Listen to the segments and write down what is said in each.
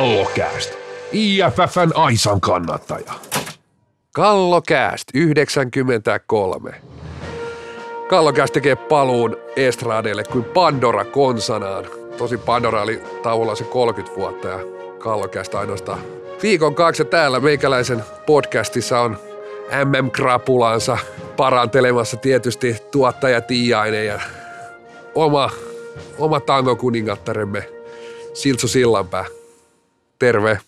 Kallokääst, IFFn Aisan kannattaja. Kallokääst 93. Kallokääst tekee paluun estradeille kuin Pandora konsanaan. Tosi Pandora oli tauolla se 30 vuotta ja Kallokääst ainoastaan viikon kaksi täällä meikäläisen podcastissa on MM-krapulansa parantelemassa tietysti tuottaja Tiiainen ja oma, oma tangokuningattaremme Siltsu Sillanpää. Terve.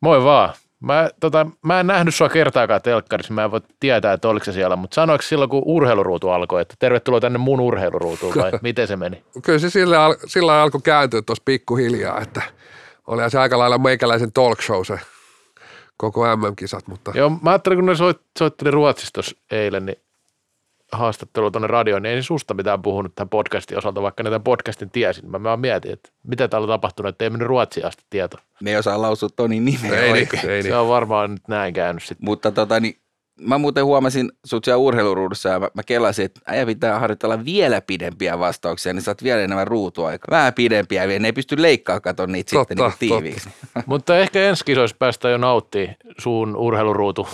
Moi vaan. Mä, tota, mä en nähnyt sua kertaakaan telkkarissa, mä en voi tietää, että oliko se siellä, mutta sanoiko silloin, kun urheiluruutu alkoi, että tervetuloa tänne mun urheiluruutuun vai miten se meni? Kyllä se sillä, al- sillä alkoi kääntyä tuossa pikkuhiljaa, että oli se aika lailla meikäläisen talk show se koko MM-kisat, mutta Joo, mä ajattelin, kun ne soit, soitteli Ruotsista tuossa eilen, niin haastattelu tuonne radioon, niin ei susta mitään puhunut tämän podcastin osalta, vaikka tämän podcastin tiesin. Mä, mä mietin, että mitä täällä on tapahtunut, että ei mennyt Ruotsiin asti tieto. Ne ei osaa lausua Tonin nimeä ei, oikein. niin, ei Se niin. on varmaan nyt näin käynyt sitten. Mutta tota, niin, mä muuten huomasin sut siellä urheiluruudussa ja mä, mä kelasin, että äijä pitää harjoitella vielä pidempiä vastauksia, niin saat vielä enemmän ruutuaikaa. Vähän pidempiä vielä, ne ei pysty leikkaamaan katon niitä Totta, sitten niin tiiviiksi. Mutta ehkä ensi kisoissa päästään jo nauttii suun urheiluruutu.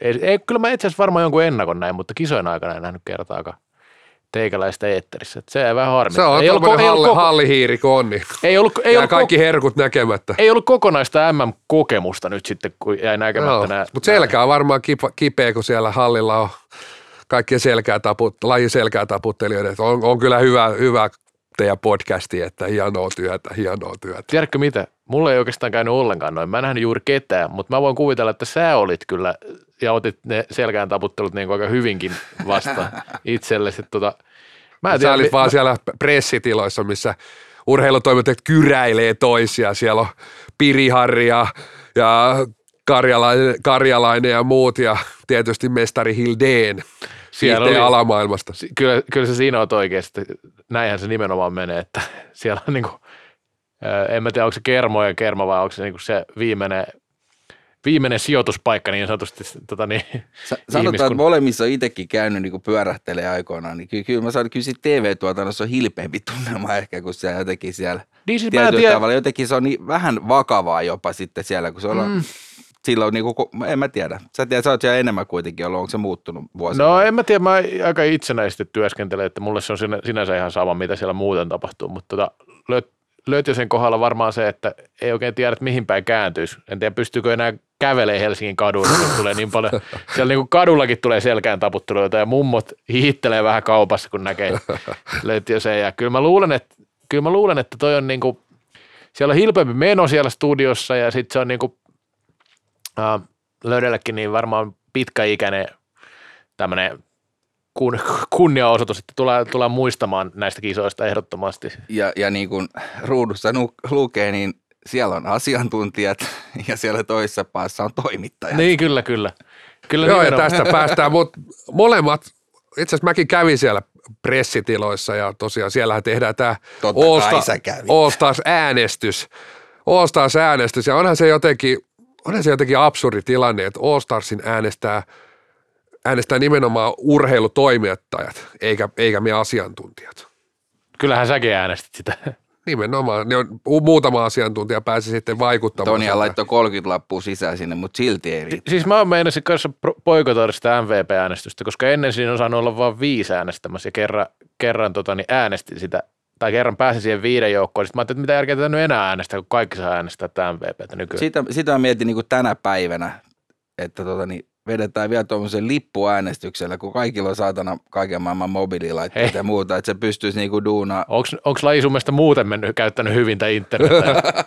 Ei, ei, kyllä mä itse asiassa varmaan jonkun ennakon näin, mutta kisojen aikana en nähnyt kertaakaan teikäläistä eetterissä. Et se ei vähän harmi. Se on ei ollut, tuommoinen ei, ollut, halli, koko, hallihiiri konni. ei, ollut, ei, ollut, kaikki herkut näkemättä. ei ollut kokonaista MM-kokemusta nyt sitten, kun jäi näkemättä nämä. Mutta selkä on varmaan kipa, kipeä, kun siellä hallilla on kaikkien selkää taput, lajin selkää taputtelijoita. Et On, on kyllä hyvä, hyvä teidän podcasti, että hienoa työtä, hienoa työtä. Tiedätkö mitä? Mulla ei oikeastaan käynyt ollenkaan noin. Mä en nähnyt juuri ketään, mutta mä voin kuvitella, että sä olit kyllä ja otit ne selkään taputtelut niin aika hyvinkin vastaan itsellesi. Tota, mä en Sä tiedä, olit mi- vaan siellä pressitiloissa, missä urheilutoimittajat kyräilee toisia. Siellä on Piriharri ja, ja Karjalainen, Karjalainen ja muut ja tietysti mestari Hildeen Siellä oli- alamaailmasta. Kyllä, kyllä se siinä on oikeasti. Näinhän se nimenomaan menee, että siellä on niin kuin, en mä tiedä, onko se kermo ja kerma vai onko se niin se viimeinen, viimeinen sijoituspaikka niin sanotusti. Tota niin, Sa- Sanotaan, ihmiskun- että molemmissa on itsekin käynyt niin pyörähtelee aikoinaan, niin kyllä, kyllä mä sanon, kyllä TV-tuotannossa on hilpeämpi tunnelma ehkä, kun siellä jotenkin siellä Niin siis mä en tiedä, tavalla jotenkin se on niin vähän vakavaa jopa sitten siellä, kun se on, mm. silloin niin kuin, en mä tiedä. Sä tiedät, sä oot siellä enemmän kuitenkin ollut, onko se muuttunut vuosina? No en mä tiedä, mä aika itsenäisesti työskentelen, että mulle se on sinä- sinänsä ihan sama, mitä siellä muuten tapahtuu, mutta tota, löt, Lötjösen kohdalla varmaan se, että ei oikein tiedä, että mihin päin kääntyisi. En tiedä, pystyykö enää kävelee Helsingin kaduilla, kun tulee niin paljon. Siellä niin kuin kadullakin tulee selkään taputteluita ja mummot hiittelee vähän kaupassa, kun näkee Lötjösen. Ja kyllä mä luulen, että, kyllä mä luulen, että toi on niin kuin, siellä on hilpeämpi meno siellä studiossa ja sitten se on niin kuin, äh, Lödellekin niin varmaan pitkäikäinen tämmöinen kun, kunniaosoitus, että tulee, tulee muistamaan näistä kisoista ehdottomasti. Ja, ja niin kuin ruudussa nu, lukee, niin siellä on asiantuntijat ja siellä toisessa päässä on toimittajat. Niin, kyllä, kyllä. kyllä Joo, ja nimenomaan. tästä päästään, mutta molemmat, itse asiassa mäkin kävin siellä pressitiloissa ja tosiaan siellähän tehdään tämä Totta kai sä kävit. All Stars äänestys. Ja onhan se jotenkin, onhan se jotenkin absurdi tilanne, että All Starsin äänestää, äänestää nimenomaan urheilutoimittajat, eikä, eikä me asiantuntijat. Kyllähän säkin äänestit sitä. Nimenomaan, ne on, muutama asiantuntija pääsi sitten vaikuttamaan. Tonia laittoi 30 lappua sisään sinne, mutta silti ei riitä. Siis mä meinasin kanssa boikotoida sitä MVP-äänestystä, koska ennen siinä on saanut olla vain viisi äänestämässä ja kerran, kerran tota, niin äänestin sitä, tai kerran pääsin siihen viiden joukkoon. Sitten mä ajattelin, että mitä järkeä tätä nyt enää äänestää, kun kaikki saa äänestää tätä MVPtä nykyään. Sitä, sitä mä mietin niin kuin tänä päivänä, että tota, niin vedetään vielä tuommoisen lippuäänestyksellä, kun kaikilla on saatana kaiken maailman mobiililaitteita ja muuta, että se pystyisi niinku duunaa. Onko laji sun mielestä muuten mennyt, käyttänyt hyvin tätä internetiä?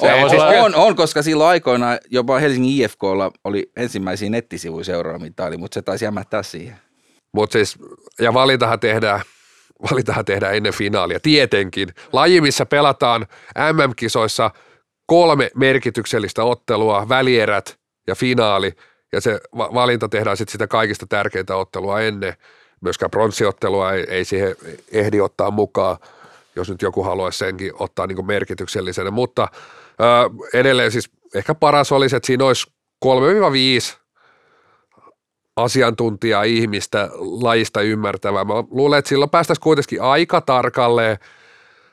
Se On, voisi olla- on, on, koska silloin aikoinaan jopa Helsingin IFKlla oli ensimmäisiä nettisivuja seuraava mitä oli, mutta se taisi jämättää siihen. Mutta siis, ja valintahan tehdään, valintahan tehdään ennen finaalia, tietenkin. Laji, missä pelataan MM-kisoissa kolme merkityksellistä ottelua, välierät ja finaali, ja se va- valinta tehdään sitten sitä kaikista tärkeintä ottelua ennen. Myöskään pronssiottelua ei, ei siihen ehdi ottaa mukaan, jos nyt joku haluaisi senkin ottaa niin merkityksellisenä, mutta ö, edelleen siis ehkä paras olisi, että siinä olisi 3-5 asiantuntijaa ihmistä lajista ymmärtävää. Mä luulen, että silloin päästäisiin kuitenkin aika tarkalleen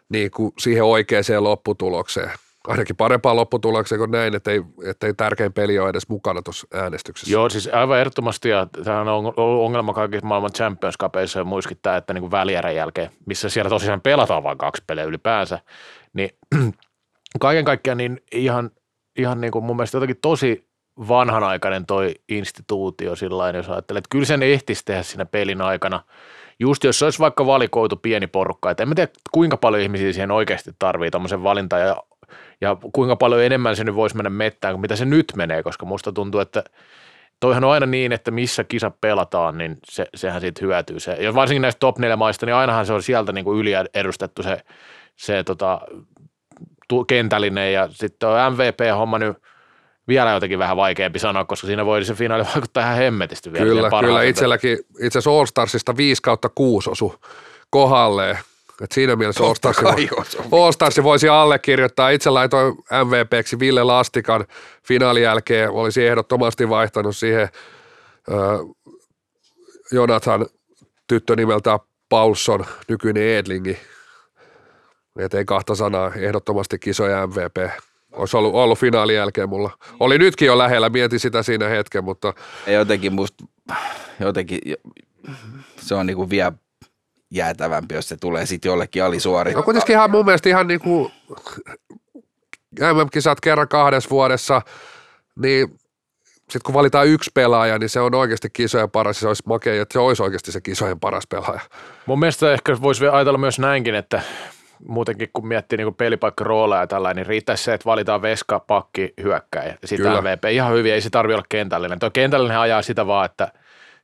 niin kuin siihen oikeaan lopputulokseen. Ainakin parempaa lopputulokseen kuin näin, ettei, ettei tärkein peli ole edes mukana tuossa äänestyksessä. Joo, siis aivan ehdottomasti, ja tämähän on ollut ongelma kaikissa maailman Champions Cupissa, ja muiskittaa, että niin kuin välierän jälkeen, missä siellä tosiaan pelataan vain kaksi peliä ylipäänsä, niin kaiken kaikkiaan niin ihan, ihan niin kuin mun mielestä jotenkin tosi vanhanaikainen toi instituutio sillä jos ajattelee, että kyllä sen ehtisi tehdä siinä pelin aikana, just jos olisi vaikka valikoitu pieni porukka, että en mä tiedä kuinka paljon ihmisiä siihen oikeasti tarvii tuommoisen valinta ja, ja kuinka paljon enemmän se nyt voisi mennä mettään kuin mitä se nyt menee, koska musta tuntuu, että toihan on aina niin, että missä kisa pelataan, niin se, sehän siitä hyötyy. Se, ja varsinkin näistä top 4 maista, niin ainahan se on sieltä niin kuin yliedustettu se, se tota, kentällinen ja sitten on MVP-homma nyt vielä jotenkin vähän vaikeampi sanoa, koska siinä voi se finaali vaikuttaa ihan hemmetisti vielä. Kyllä, kyllä itselläkin itse asiassa All Starsista 5 kautta 6 osu kohdalleen. Et siinä mielessä All Stars voisi allekirjoittaa. Itse laitoin MVPksi Ville Lastikan finaalin jälkeen. Olisi ehdottomasti vaihtanut siihen äh, Jonathan tyttö nimeltä Paulson, nykyinen Edlingi. Et ei kahta sanaa, ehdottomasti kisoja MVP. Olisi ollut, ollut finaalin jälkeen mulla. Oli nytkin jo lähellä, mietin sitä siinä hetken, mutta... Jotenkin musta, jotenkin, se on niinku vielä jäätävämpi, jos se tulee sitten jollekin alisuori. No kuitenkin ihan mun mielestä ihan niin kuin MM-kisat kerran kahdessa vuodessa, niin sitten kun valitaan yksi pelaaja, niin se on oikeasti kisojen paras, se olisi makea, että se olisi oikeasti se kisojen paras pelaaja. Mun mielestä ehkä voisi ajatella myös näinkin, että muutenkin kun miettii niin pelipaikkarooleja ja tällainen, niin riittäisi se, että valitaan veska, pakki, hyökkäjä ja sitten MVP. Ihan hyvin, ei se tarvitse olla kentällinen. Tuo kentällinen ajaa sitä vaan, että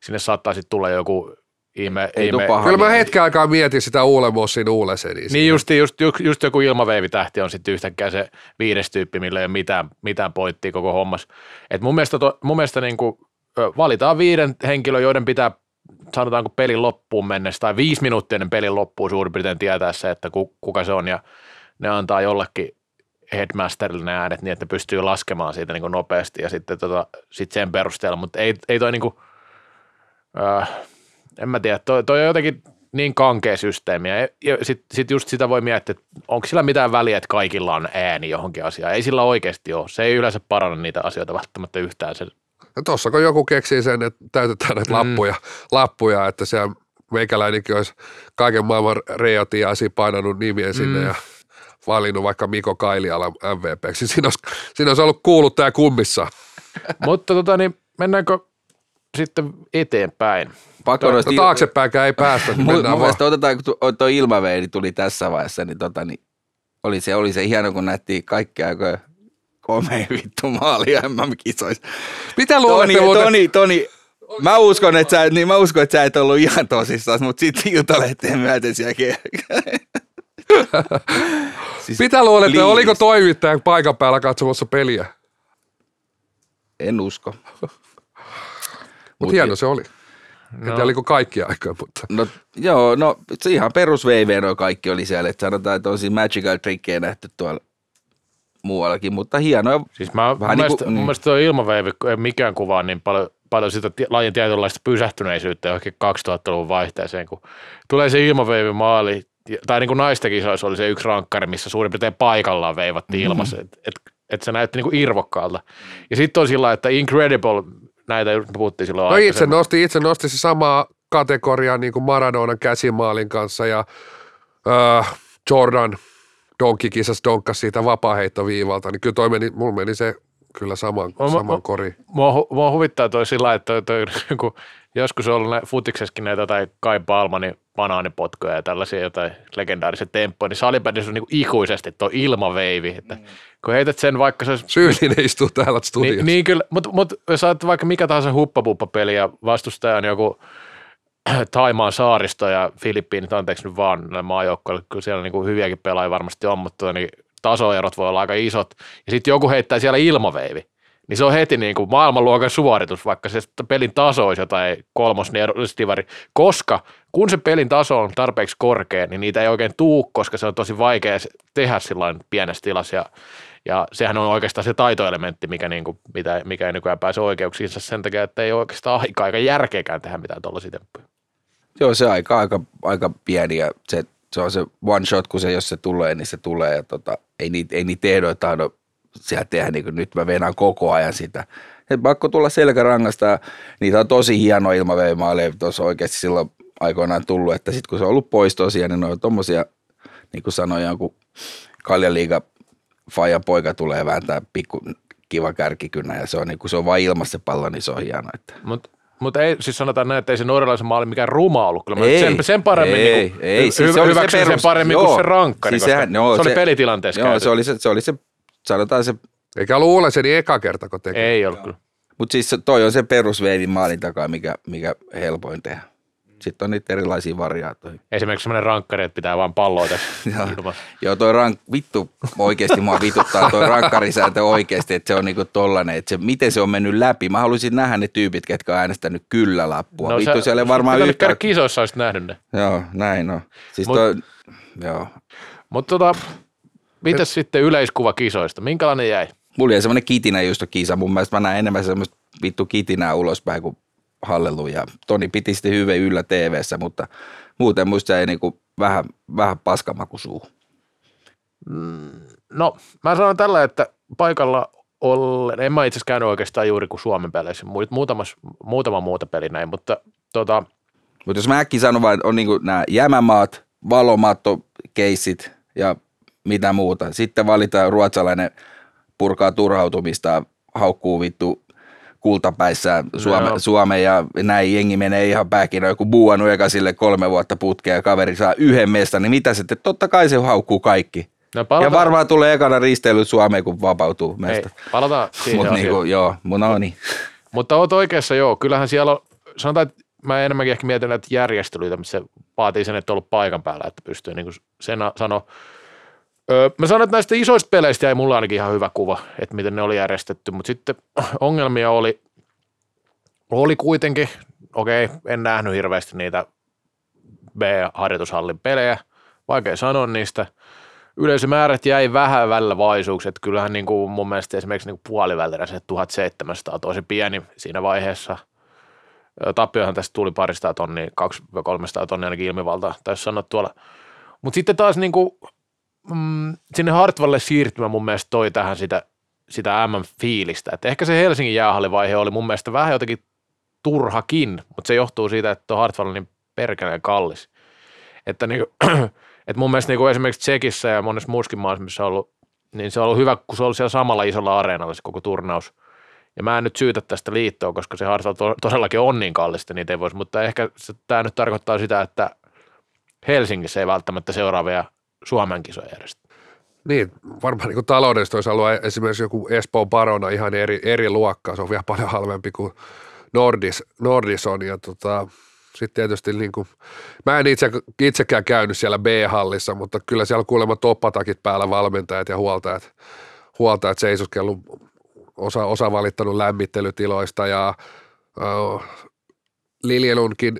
sinne saattaa sitten tulla joku ihme. Ei ihme. Kyllä mä hetken aikaa mietin sitä Uulemossin Uuleseni. Niin just, just, just, joku ilmaveivitähti on sitten yhtäkkiä se viides tyyppi, millä ei ole mitään, mitään pointtia koko hommas. Et mun mielestä, to, mun mielestä niin kuin, valitaan viiden henkilön, joiden pitää sanotaanko pelin loppuun mennessä tai viisi minuuttia ennen pelin loppuun suurin piirtein tietää se, että kuka se on ja ne antaa jollekin headmasterille ne äänet niin, että pystyy laskemaan siitä niin kuin nopeasti ja sitten tota, sit sen perusteella, mutta ei, ei toi niin kuin, äh, en mä tiedä, toi, toi on jotenkin niin kankea systeemi ja, sitten sit just sitä voi miettiä, että onko sillä mitään väliä, että kaikilla on ääni johonkin asiaan. Ei sillä oikeasti ole. Se ei yleensä paranna niitä asioita välttämättä yhtään. Se ja tuossa kun joku keksii sen, että täytetään näitä mm. lappuja, lappuja, että se meikäläinenkin olisi kaiken maailman reotiaisia painanut sinne mm. ja valinnut vaikka Miko Kailiala MVPksi. Siinä olisi, siinä olisi ollut kuuluttaja kummissa. Mutta tota, niin mennäänkö sitten eteenpäin? Pakko no, taaksepäinkään ei päästä. Mun, mun mielestä otetaan, kun tuo ilmaveili tuli tässä vaiheessa, niin, tota, niin oli, se, oli se hieno, kun nähtiin kaikkea komea vittu maali MM-kisoissa. Mitä luulette Toni, muuten? Toni, Toni, Mä uskon, että sä, niin mä uskon, että sä et ollut ihan tosissaan, mutta sitten Iltalehteen myöten siellä siis Mitä please. oliko toimittaja paikan päällä katsomassa peliä? En usko. Mutta Mut hieno se oli. No. En oliko kaikki aikaa, mutta... No, joo, no se ihan perus VV kaikki oli siellä, että sanotaan, että on siinä magical trickkejä nähty tuolla muuallakin, mutta hienoja. Siis mä, vähän mun, niin kuin, mun mielestä tuo ilmaveivi ei mikään kuvaa niin paljon, paljon sitä lajin tietynlaista pysähtyneisyyttä johonkin 2000-luvun vaihteeseen, kun tulee se ilmaveivi maali, tai niin kuin naistakisoissa oli se yksi rankkari, missä suurin piirtein paikallaan veivattiin mm-hmm. ilmassa, että et, et se näytti niin kuin irvokkaalta. Ja sitten on sillä että Incredible, näitä puhuttiin silloin No itse nosti, itse nosti se samaa kategoriaa niin kuin Maradonan käsimaalin kanssa ja äh, Jordan – donkkikisas donkkas siitä vapaaheittoviivalta, niin kyllä toi meni, mulla meni se kyllä saman, mä, saman kori. Mua, mua huvittaa toi sillä että toi, toi, kun joskus on ollut nä, futiksessakin näitä jotain Kai Palmanin banaanipotkoja ja tällaisia jotain legendaarisia temppoja, niin salibändissä on niin ikuisesti tuo ilmaveivi, että mm. kun heität sen vaikka se... Syyllinen istuu täällä studiossa. Niin, niin kyllä, mutta mut, jos ajattelet vaikka mikä tahansa huppapuppa-peli ja vastustaja on joku Taimaan saaristo ja Filippiinit, anteeksi nyt vaan maajoukkoille, kyllä siellä niin kuin hyviäkin pelaajia varmasti on, mutta niin tasoerot voi olla aika isot. Ja sitten joku heittää siellä ilmaveivi, niin se on heti niin kuin maailmanluokan suoritus, vaikka se pelin taso olisi jotain kolmosstivari, koska kun se pelin taso on tarpeeksi korkea, niin niitä ei oikein tuu, koska se on tosi vaikea tehdä sillä pienessä tilassa ja, ja sehän on oikeastaan se taitoelementti, mikä, niin kuin, mitä, mikä ei nykyään pääse oikeuksiinsa sen takia, että ei oikeastaan aika, aika järkeäkään tehdä mitään tuollaisia temppuja. Joo, se aika, aika, aika pieni ja se, se on se one shot, kun se, jos se tulee, niin se tulee. Ja tota, ei niitä, ei niitä ehdoja tahdo siellä tehdä, niin kuin nyt mä venän koko ajan sitä. Et pakko tulla selkärangasta niitä on tosi hieno ilmaveimaaleja tuossa oikeasti silloin aikoinaan tullut, että sitten kun se on ollut pois tosiaan, niin ne on tommosia, niin kuin sanoin, joku kaljaliiga faija poika tulee vääntää pikku kiva kärkikynä ja se on, niin kun se on vain ilmassa pallo, niin se on hieno. Että. Mutta mutta ei, siis sanotaan näin, että ei se norjalaisen maali mikään ruma ollut. Kyllä Ei, sen, sen paremmin ei, niin kuin, ei, hy- siis se oli se hyväksyn sen perus- paremmin joo, kuin se rankkari, siis koska sehän- joo, se oli se- pelitilanteessa Joo, käyty. se oli se, se oli se, sanotaan se, Eikä luule se niin eka kerta, kun teki. Ei ollut kyllä. mutta siis se- toi on se perusveivin maalin takaa, mikä, mikä helpoin tehdä. Sitten on niitä erilaisia variaatioita. Esimerkiksi sellainen rankkari, että pitää vain palloa tässä Joo. Joo, toi rank, vittu oikeasti mua vituttaa toi rankkarisääntö oikeasti, että se on niinku tollanen, että se, miten se on mennyt läpi. Mä haluaisin nähdä ne tyypit, ketkä on äänestänyt kyllä lappua. No, vittu, sä- siellä ei varmaan yhtään. käydä kisoissa, olisit nähnyt ne. Joo, näin on. Siis Mut- toi, joo. Mutta tota, mitäs sitten yleiskuva kisoista? Minkälainen jäi? Mulla jäi semmoinen kitinä just kisa. Mun mielestä mä näen enemmän semmoista vittu kitinää ulospäin kuin halleluja. Toni piti sitten hyvin yllä tv mutta muuten muista jäi niinku vähän, vähän paskamaku suuhun. No, mä sanon tällä, että paikalla ollen, en mä itse asiassa käynyt oikeastaan juuri kuin Suomen peleissä, Mu- muutamas, muutama muuta peli näin, mutta tota, Mutta jos mä äkkiä sanon vain, on niinku nämä jämämaat, valomattokeissit ja mitä muuta. Sitten valitaan ruotsalainen purkaa turhautumista, haukkuu vittu kultapäissään Suome, Joo. Suomeen ja näin jengi menee ihan pääkinä, joku buuannut eka sille kolme vuotta putkea ja kaveri saa yhden mestan, niin mitä sitten? Totta kai se haukkuu kaikki. no Ja varmaan tulee ekana risteily Suomeen, kun vapautuu ei, mesta. palataan siihen Mutta niinku, joo, mun no niin. Mutta oot oikeassa, joo. Kyllähän siellä on, sanotaan, että mä enemmänkin ehkä mietin näitä järjestelyitä, missä se vaatii sen, että on ollut paikan päällä, että pystyy niin sen sanoa. Öö, mä sanon, että näistä isoista peleistä jäi mulla ainakin ihan hyvä kuva, että miten ne oli järjestetty, mutta sitten ongelmia oli, oli kuitenkin, okei, en nähnyt hirveästi niitä B-harjoitushallin pelejä, vaikea sanoa niistä. Yleisömäärät jäi vähän välillä vaisuuksi, että kyllähän niin kuin mun mielestä esimerkiksi niin puolivälillä se 1700 on tosi pieni siinä vaiheessa. Tappiohan tästä tuli parista tonnia, 200-300 tonnia ainakin ilmivalta, taisi sanoa tuolla. Mutta sitten taas niin kuin, mm, sinne Hartvalle siirtymä mun mielestä toi tähän sitä, sitä MM-fiilistä. Et ehkä se Helsingin jäähallivaihe oli mun mielestä vähän jotenkin turhakin, mutta se johtuu siitä, että tuo Hartwall on niin perkeleen kallis. Että niin kuin, et mun mielestä niin esimerkiksi Tsekissä ja monessa muussakin maassa, missä on ollut, niin se on ollut hyvä, kun se ollut siellä samalla isolla areenalla se koko turnaus. Ja mä en nyt syytä tästä liittoa, koska se Hartwall to- todellakin on niin kallista, niitä ei voisi, mutta ehkä tämä nyt tarkoittaa sitä, että Helsingissä ei välttämättä seuraavia Suomen kisoja järjestä. Niin, varmaan niin taloudellisesti olisi ollut esimerkiksi joku Espoon Barona ihan eri, eri luokkaa. Se on vielä paljon halvempi kuin Nordis, Nordis on. Ja tota, sitten tietysti niin kuin, mä en itse, itsekään käynyt siellä B-hallissa, mutta kyllä siellä kuulemma toppatakit päällä valmentajat ja huoltajat, huoltajat seisoskellut, osa, osa valittanut lämmittelytiloista ja äh, Liljelunkin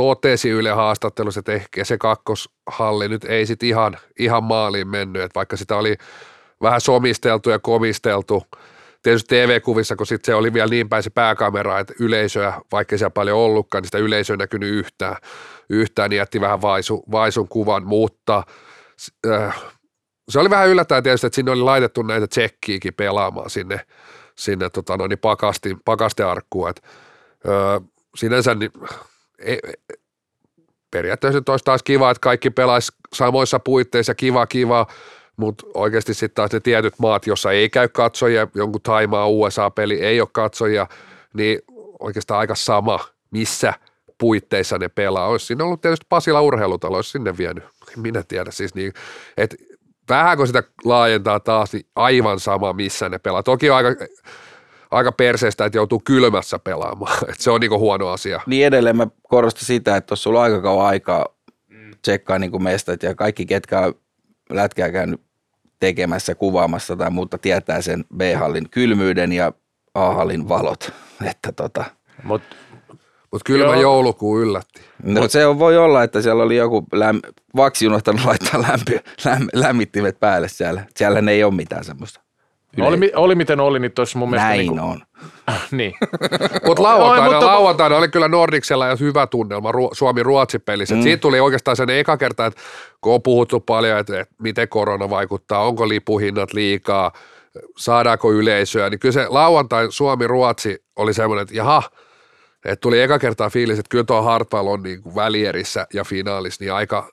totesi Yle haastattelussa, että ehkä se kakkoshalli nyt ei sitten ihan, ihan maaliin mennyt, että vaikka sitä oli vähän somisteltu ja komisteltu, tietysti TV-kuvissa, kun sitten se oli vielä niin päin se pääkamera, että yleisöä, vaikka siellä paljon ollutkaan, niin sitä yleisöä ei näkynyt yhtään, yhtään niin jätti vähän vaisu, vaisun kuvan, mutta äh, se oli vähän yllättäen tietysti, että sinne oli laitettu näitä tsekkiikin pelaamaan sinne, sinne tota, niin pakasti, pakastearkkuun, että äh, sinänsä niin, periaatteessa olisi taas kiva, että kaikki pelaisi samoissa puitteissa, kiva, kiva, mutta oikeasti sitten taas ne tietyt maat, jossa ei käy katsojia, jonkun Taimaa USA-peli ei ole katsojia, niin oikeastaan aika sama, missä puitteissa ne pelaa. Olisi siinä ollut tietysti Pasila urheilutalo, olisi sinne vienyt, minä tiedä siis niin, että vähän kun sitä laajentaa taas, niin aivan sama, missä ne pelaa. Toki on aika, aika perseestä, että joutuu kylmässä pelaamaan, että se on niinku huono asia. Niin edelleen mä korostan sitä, että tuossa sulla on aika kauan aikaa tsekkaa niin kuin mestat ja kaikki, ketkä on lätkää käynyt tekemässä, kuvaamassa tai muuta, tietää sen B-hallin kylmyyden ja A-hallin valot. Että tota, Mutta Mutta kylmä Joo. joulukuu yllätti. no se on, voi olla, että siellä oli joku läm, vaksi unohtanut laittaa lämpi, läm, lämmittimet päälle siellä. Siellä ei ole mitään semmoista. No, oli, oli miten oli, niin tuossa mun mielestä... Näin niin kuin, on. niin. Mutta lauantaina, Oi, mutta- lauantaina oli kyllä Nordiksella jo hyvä tunnelma Ru- Suomi-Ruotsi-pelissä. Mm. Siitä tuli oikeastaan sen eka kerta, että kun on puhuttu paljon, että, että miten korona vaikuttaa, onko lipuhinnat liikaa, saadaanko yleisöä, niin kyllä se lauantain Suomi-Ruotsi oli semmoinen, että jaha, että tuli eka kertaa fiilis, että kyllä tuo Hartwell on niin kuin välierissä ja finaalissa niin aika,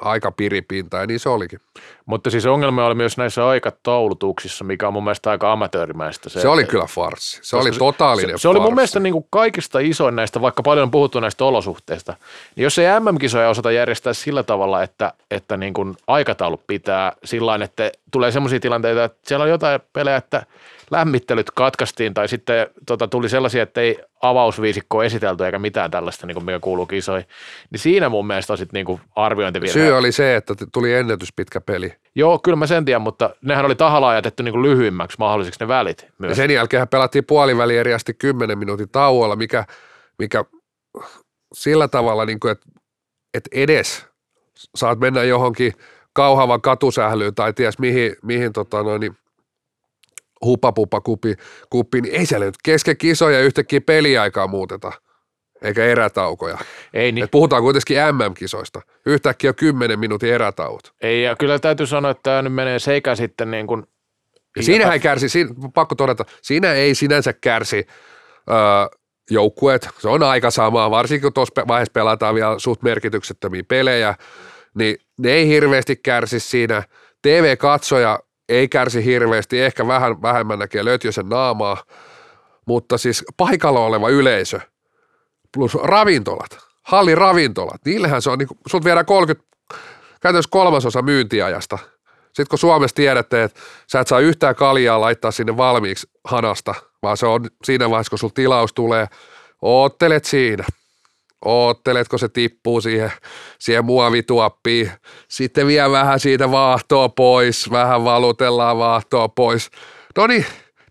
aika piripinta, ja niin se olikin. Mutta siis ongelma oli myös näissä aikataulutuksissa, mikä on mun mielestä aika amatöörimäistä. Se, se oli kyllä farssi. Se oli totaalinen se, se oli mun mielestä niin kuin kaikista isoin näistä, vaikka paljon on puhuttu näistä olosuhteista, niin jos ei MM-kisoja osata järjestää sillä tavalla, että, että niin kuin aikataulu pitää sillä että tulee sellaisia tilanteita, että siellä on jotain pelejä, että lämmittelyt katkaistiin tai sitten tota, tuli sellaisia, että ei avausviisikkoa esitelty eikä mitään tällaista, niin kuin mikä kuuluu kisoihin, niin siinä mun mielestä on sitten niin arviointivirhe. Syy oli se, että tuli ennätyspitkä peli. Joo, kyllä mä sen tiedän, mutta nehän oli tahallaan jätetty niin kuin lyhyimmäksi mahdollisiksi ne välit Ja myös. sen jälkeen pelattiin puoliväli eriästi 10 minuutin tauolla, mikä, mikä sillä tavalla, niin kuin, että, että edes saat mennä johonkin kauhavan katusählyyn tai ties mihin, mihin tota noin, niin hupapupa kupi, kuppi, niin ei siellä nyt kesken kisoja yhtäkkiä peliaikaa muuteta, eikä erätaukoja. Ei, niin, Et puhutaan kuitenkin MM-kisoista. Yhtäkkiä on 10 minuutin erätauot. ei, ja kyllä täytyy sanoa, että tämä nyt menee sekä sitten niin kuin Ja siinähän ei kärsi, siinä, pakko todeta, siinä ei sinänsä kärsi öö, joukkueet, se on aika sama, varsinkin kun tuossa vaiheessa pelataan vielä suht merkityksettömiä pelejä, niin ne ei hirveästi kärsi siinä. TV-katsoja ei kärsi hirveästi, ehkä vähän vähemmän näkee Lötjösen naamaa, mutta siis paikalla oleva yleisö plus ravintolat, hallin ravintolat, niillähän se on, niin sut viedään 30, käytännössä kolmasosa myyntiajasta. Sitten kun Suomessa tiedätte, että sä et saa yhtään kaljaa laittaa sinne valmiiksi hanasta, vaan se on siinä vaiheessa, kun sulla tilaus tulee, oottelet siinä. Oottelet, kun se tippuu siihen, siihen muovituoppiin. Sitten vie vähän siitä vaahtoa pois, vähän valutellaan vaahtoa pois. No niin,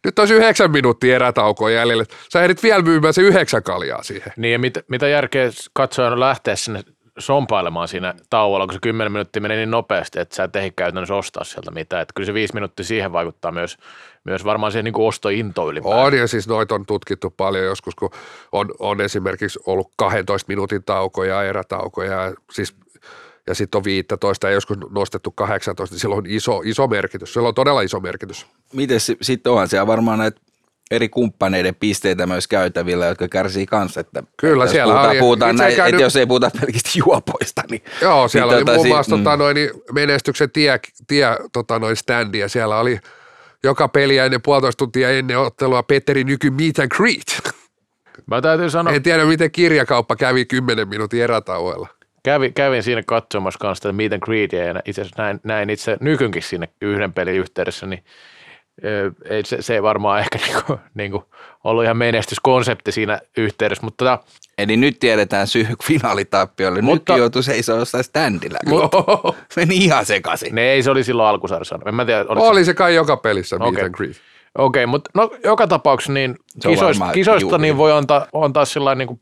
nyt olisi yhdeksän minuuttia erätaukoa jäljellä. Sä ehdit vielä myymään se yhdeksän kaljaa siihen. Niin ja mit, mitä järkeä katsojan lähteä sinne sompailemaan siinä tauolla, kun se 10 minuuttia meni niin nopeasti, että sä et ehdi käytännössä ostaa sieltä mitään. Että kyllä se viisi minuuttia siihen vaikuttaa myös, myös varmaan siihen niin kuin ostointo ylipäätään. On ja siis noita on tutkittu paljon joskus, kun on, on esimerkiksi ollut 12 minuutin taukoja, erätaukoja, ja siis ja sitten on 15 ja joskus nostettu 18, niin sillä on iso, iso merkitys. Sillä on todella iso merkitys. Miten sitten onhan siellä varmaan näitä kumppaneiden pisteitä myös käytävillä, jotka kärsii kanssa. Että, Kyllä, että siellä puhutaan, oli. puhutaan näin, käynyt- että jos ei puhuta pelkästään juopoista, niin Joo, siellä niin oli tota muun muassa mm. tota, noin, niin menestyksen tie, tie tota, noin standi ja siellä oli joka peliä ennen puolitoista tuntia ennen ottelua Petteri Nyky meet and greet. Mä täytyy sanoa, En tiedä, miten kirjakauppa kävi 10 minuutin erätauoilla. kävin, kävin siinä katsomassa kanssa tätä Meet and Greetia ja itse asiassa näin, näin itse nykynkin siinä yhden pelin yhteydessä, niin ei, se, se ei varmaan ehkä niinku, niinku ollut ihan menestyskonsepti siinä yhteydessä, mutta tota, Eli nyt tiedetään syy finaalitappiolle. Mutta- Nyt joutui seisoo jossain standilla. Joo. Meni ihan sekaisin. ne ei, se oli silloin alkusarjassa. En mä tiedä, oliko se- Oli se kai joka pelissä meet Okei. Okei, mutta no, joka tapauksessa niin kisoista, varmaan kisoista juuri. niin voi antaa, antaa sillä niin kuin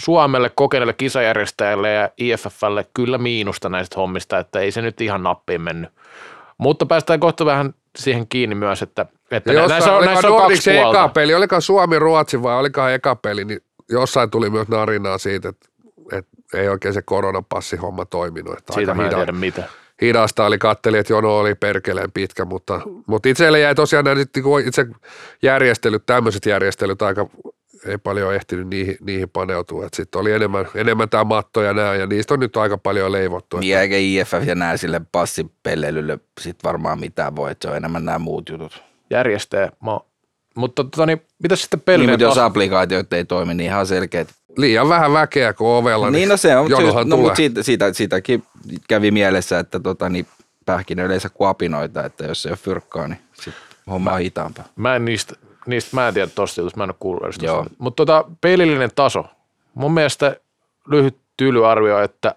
Suomelle kokeneelle kisajärjestäjälle ja IFFlle kyllä miinusta näistä hommista, että ei se nyt ihan nappiin mennyt. Mutta päästään kohta vähän siihen kiinni myös, että, että Ja jossain, näissä on, näissä on kaksi Nordicsin eka puolta. peli, Suomi-Ruotsi vai olikohan eka peli, niin jossain tuli myös narinaa siitä, että, että ei oikein se koronapassihomma toiminut. Että Siitä aika mä en hida- tiedä mitä. hidasta oli, katteli, että jono oli perkeleen pitkä, mutta, mutta itselle jäi tosiaan nämä niinku itse järjestelyt, tämmöiset järjestelyt aika ei paljon ehtinyt niihin, niihin paneutua. Sitten oli enemmän, enemmän tämä matto ja nämä, ja niistä on nyt aika paljon leivottu. Niin eikä IFF ja nää sille passipelleilylle sit varmaan mitään voi, että se on enemmän nämä muut jutut. Järjestäjä. Mä, mutta tota, niin, mitä sitten Niin, pelien mutta jos taso? applikaatiot ei toimi, niin ihan selkeät. Liian vähän väkeä kuin ovella, Niin no se on, jonohan no, mutta siitä, siitä, siitäkin kävi mielessä, että tota, niin pähkinä yleensä kuin apinoita, että jos ei ole fyrkkaa, niin sit homma on hitaampaa. Mä en niistä, niistä mä en tiedä tosta jutusta, mä en ole kuullut edes. Mutta tota, pelillinen taso. Mun mielestä lyhyt tylyarvio, että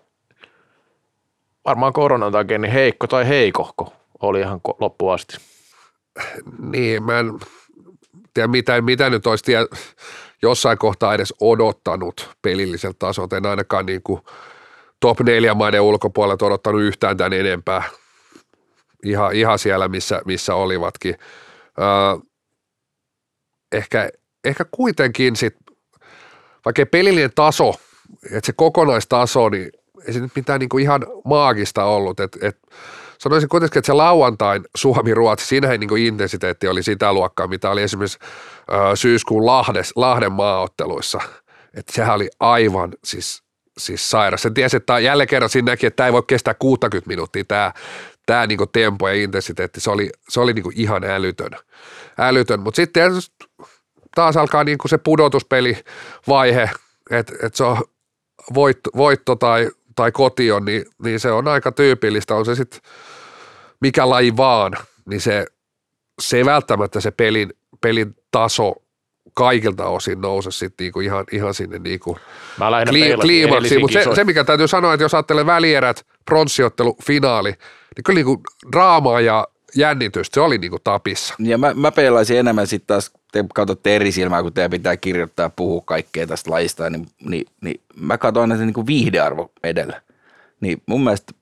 varmaan koronan takia niin heikko tai heikohko oli ihan ko- loppuun asti. Niin, mä en tiedä mitä, mitä nyt olisi tie, jossain kohtaa edes odottanut pelilliseltä tasolta. En ainakaan niin kuin top neljä maiden ulkopuolelta odottanut yhtään tämän enempää. Ihan, ihan siellä, missä, missä olivatkin. Öö, ehkä, ehkä kuitenkin sit, vaikka pelillinen taso, että se kokonaistaso, niin ei se nyt mitään niin kuin ihan maagista ollut. Et, et, sanoisin kuitenkin, että se lauantain Suomi-Ruotsi, siinähän niin kuin intensiteetti oli sitä luokkaa, mitä oli esimerkiksi ö, syyskuun Lahdes, Lahden maaotteluissa. Että sehän oli aivan siis, siis sairas. Sen tiesi, että jälleen kerran siinä näki, että tämä ei voi kestää 60 minuuttia tämä, tämä niin tempo ja intensiteetti. Se oli, se oli niin kuin ihan älytön. älytön. Mutta sitten taas alkaa niin kuin se pudotuspelivaihe, että, että se on voitto, voitto tai, tai koti on, niin, niin se on aika tyypillistä. On se sitten mikä laji vaan, niin se, se ei välttämättä se pelin, pelin taso kaikilta osin nouse sitten niinku ihan, ihan sinne niinku kli, kliimaksiin. Mutta se, se, mikä täytyy sanoa, että jos ajattelee välierät, pronssiottelu, finaali, niin kyllä niinku draamaa ja jännitystä, se oli niinku tapissa. Ja mä, mä peilaisin enemmän sitten taas, te katsotte eri silmää, kun teidän pitää kirjoittaa ja puhua kaikkea tästä lajista, niin, niin, niin mä katsoin aina sen niin viihdearvo edellä. Niin mun mielestä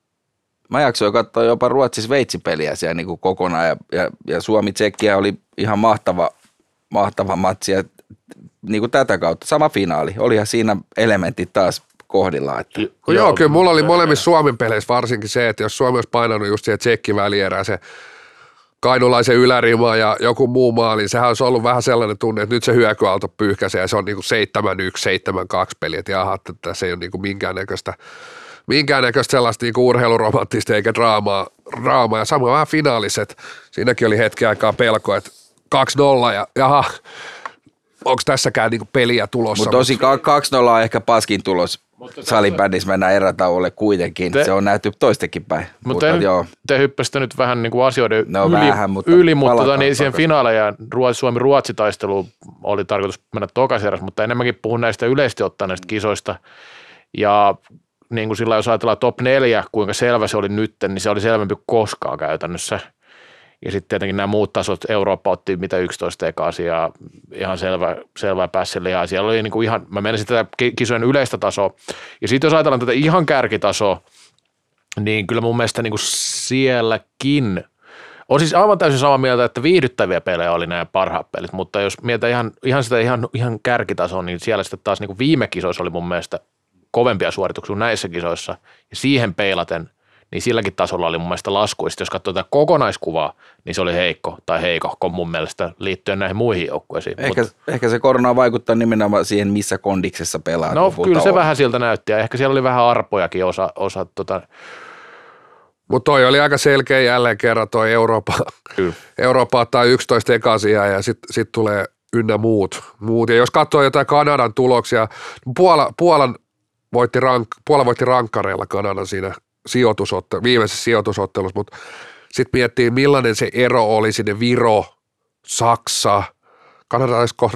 mä jaksoin katsoa jopa Ruotsi-Sveitsi-peliä siellä niin kuin kokonaan ja, ja, ja Suomi-Tsekkiä oli ihan mahtava, mahtava matsi ja niin kuin tätä kautta sama finaali. Olihan siinä elementit taas kohdillaan. Että. Joo, joo, kyllä mulla oli molemmissa Suomen peleissä varsinkin se, että jos Suomi olisi painanut just siihen tsekkivälierään se kainulaisen ylärima ja joku muu maali, niin sehän olisi ollut vähän sellainen tunne, että nyt se hyökyaalto pyyhkäisee ja se on niin kuin 7-1, 7-2 peli, että jaha, että tässä ei ole niin kuin minkäännäköistä, minkäännäköistä sellaista niin kuin urheiluromanttista eikä draamaa, draamaa. ja samoin vähän finaaliset, siinäkin oli hetki aikaa pelko, että 2-0 ja jaha, onko tässäkään niin kuin peliä tulossa. Mutta tosi 2-0 on ehkä paskin tulos. Salibändissä mennään erätauolle kuitenkin. Te- se on nähty toistekin päin. Mutta te, joo. te hyppäsitte nyt vähän niin kuin asioiden No yli, vähän, mutta yli mutta tota, niin siihen finaaleja Ruotsi, Suomi-Ruotsi-taistelu oli tarkoitus mennä tokaseras, mutta enemmänkin puhun näistä yleisesti ottaen näistä kisoista. Ja niin kuin sillä jos ajatellaan top 4, kuinka selvä se oli nyt, niin se oli selvempi kuin koskaan käytännössä. Ja sitten tietenkin nämä muut tasot, Eurooppa otti mitä 11 eka asiaa, ihan selvä, selvä päässä lihaa. Siellä oli niinku ihan, mä menisin tätä ki- kisojen yleistä tasoa. Ja sitten jos ajatellaan tätä ihan kärkitasoa, niin kyllä mun mielestä niinku sielläkin on siis aivan täysin samaa mieltä, että viihdyttäviä pelejä oli nämä parhaat pelit, mutta jos mietitään ihan, ihan sitä ihan, ihan kärkitasoa, niin siellä sitten taas niinku viime kisoissa oli mun mielestä kovempia suorituksia kuin näissä kisoissa. Ja siihen peilaten, niin silläkin tasolla oli mun mielestä lasku. Sitten jos katsoo tätä kokonaiskuvaa, niin se oli heikko tai heikohko mun mielestä liittyen näihin muihin joukkueisiin. Ehkä, Mut- ehkä se korona vaikuttaa nimenomaan siihen, missä kondiksessa pelaa. No kyllä se puhutaan vähän siltä näytti ja ehkä siellä oli vähän arpojakin osa, osa tota, Mutta toi oli aika selkeä jälleen kerran toi Eurooppa, Kyllä. Eurooppa ottaa 11 ekasia ja sitten sit tulee ynnä muut, muut. Ja jos katsoo jotain Kanadan tuloksia, Puola, Puolan voitti, rank, Puola voitti rankkareilla Kanadan siinä sijoitusotte, viimeisessä sijoitusottelussa, mutta sitten miettii millainen se ero oli sinne Viro, Saksa, Kanada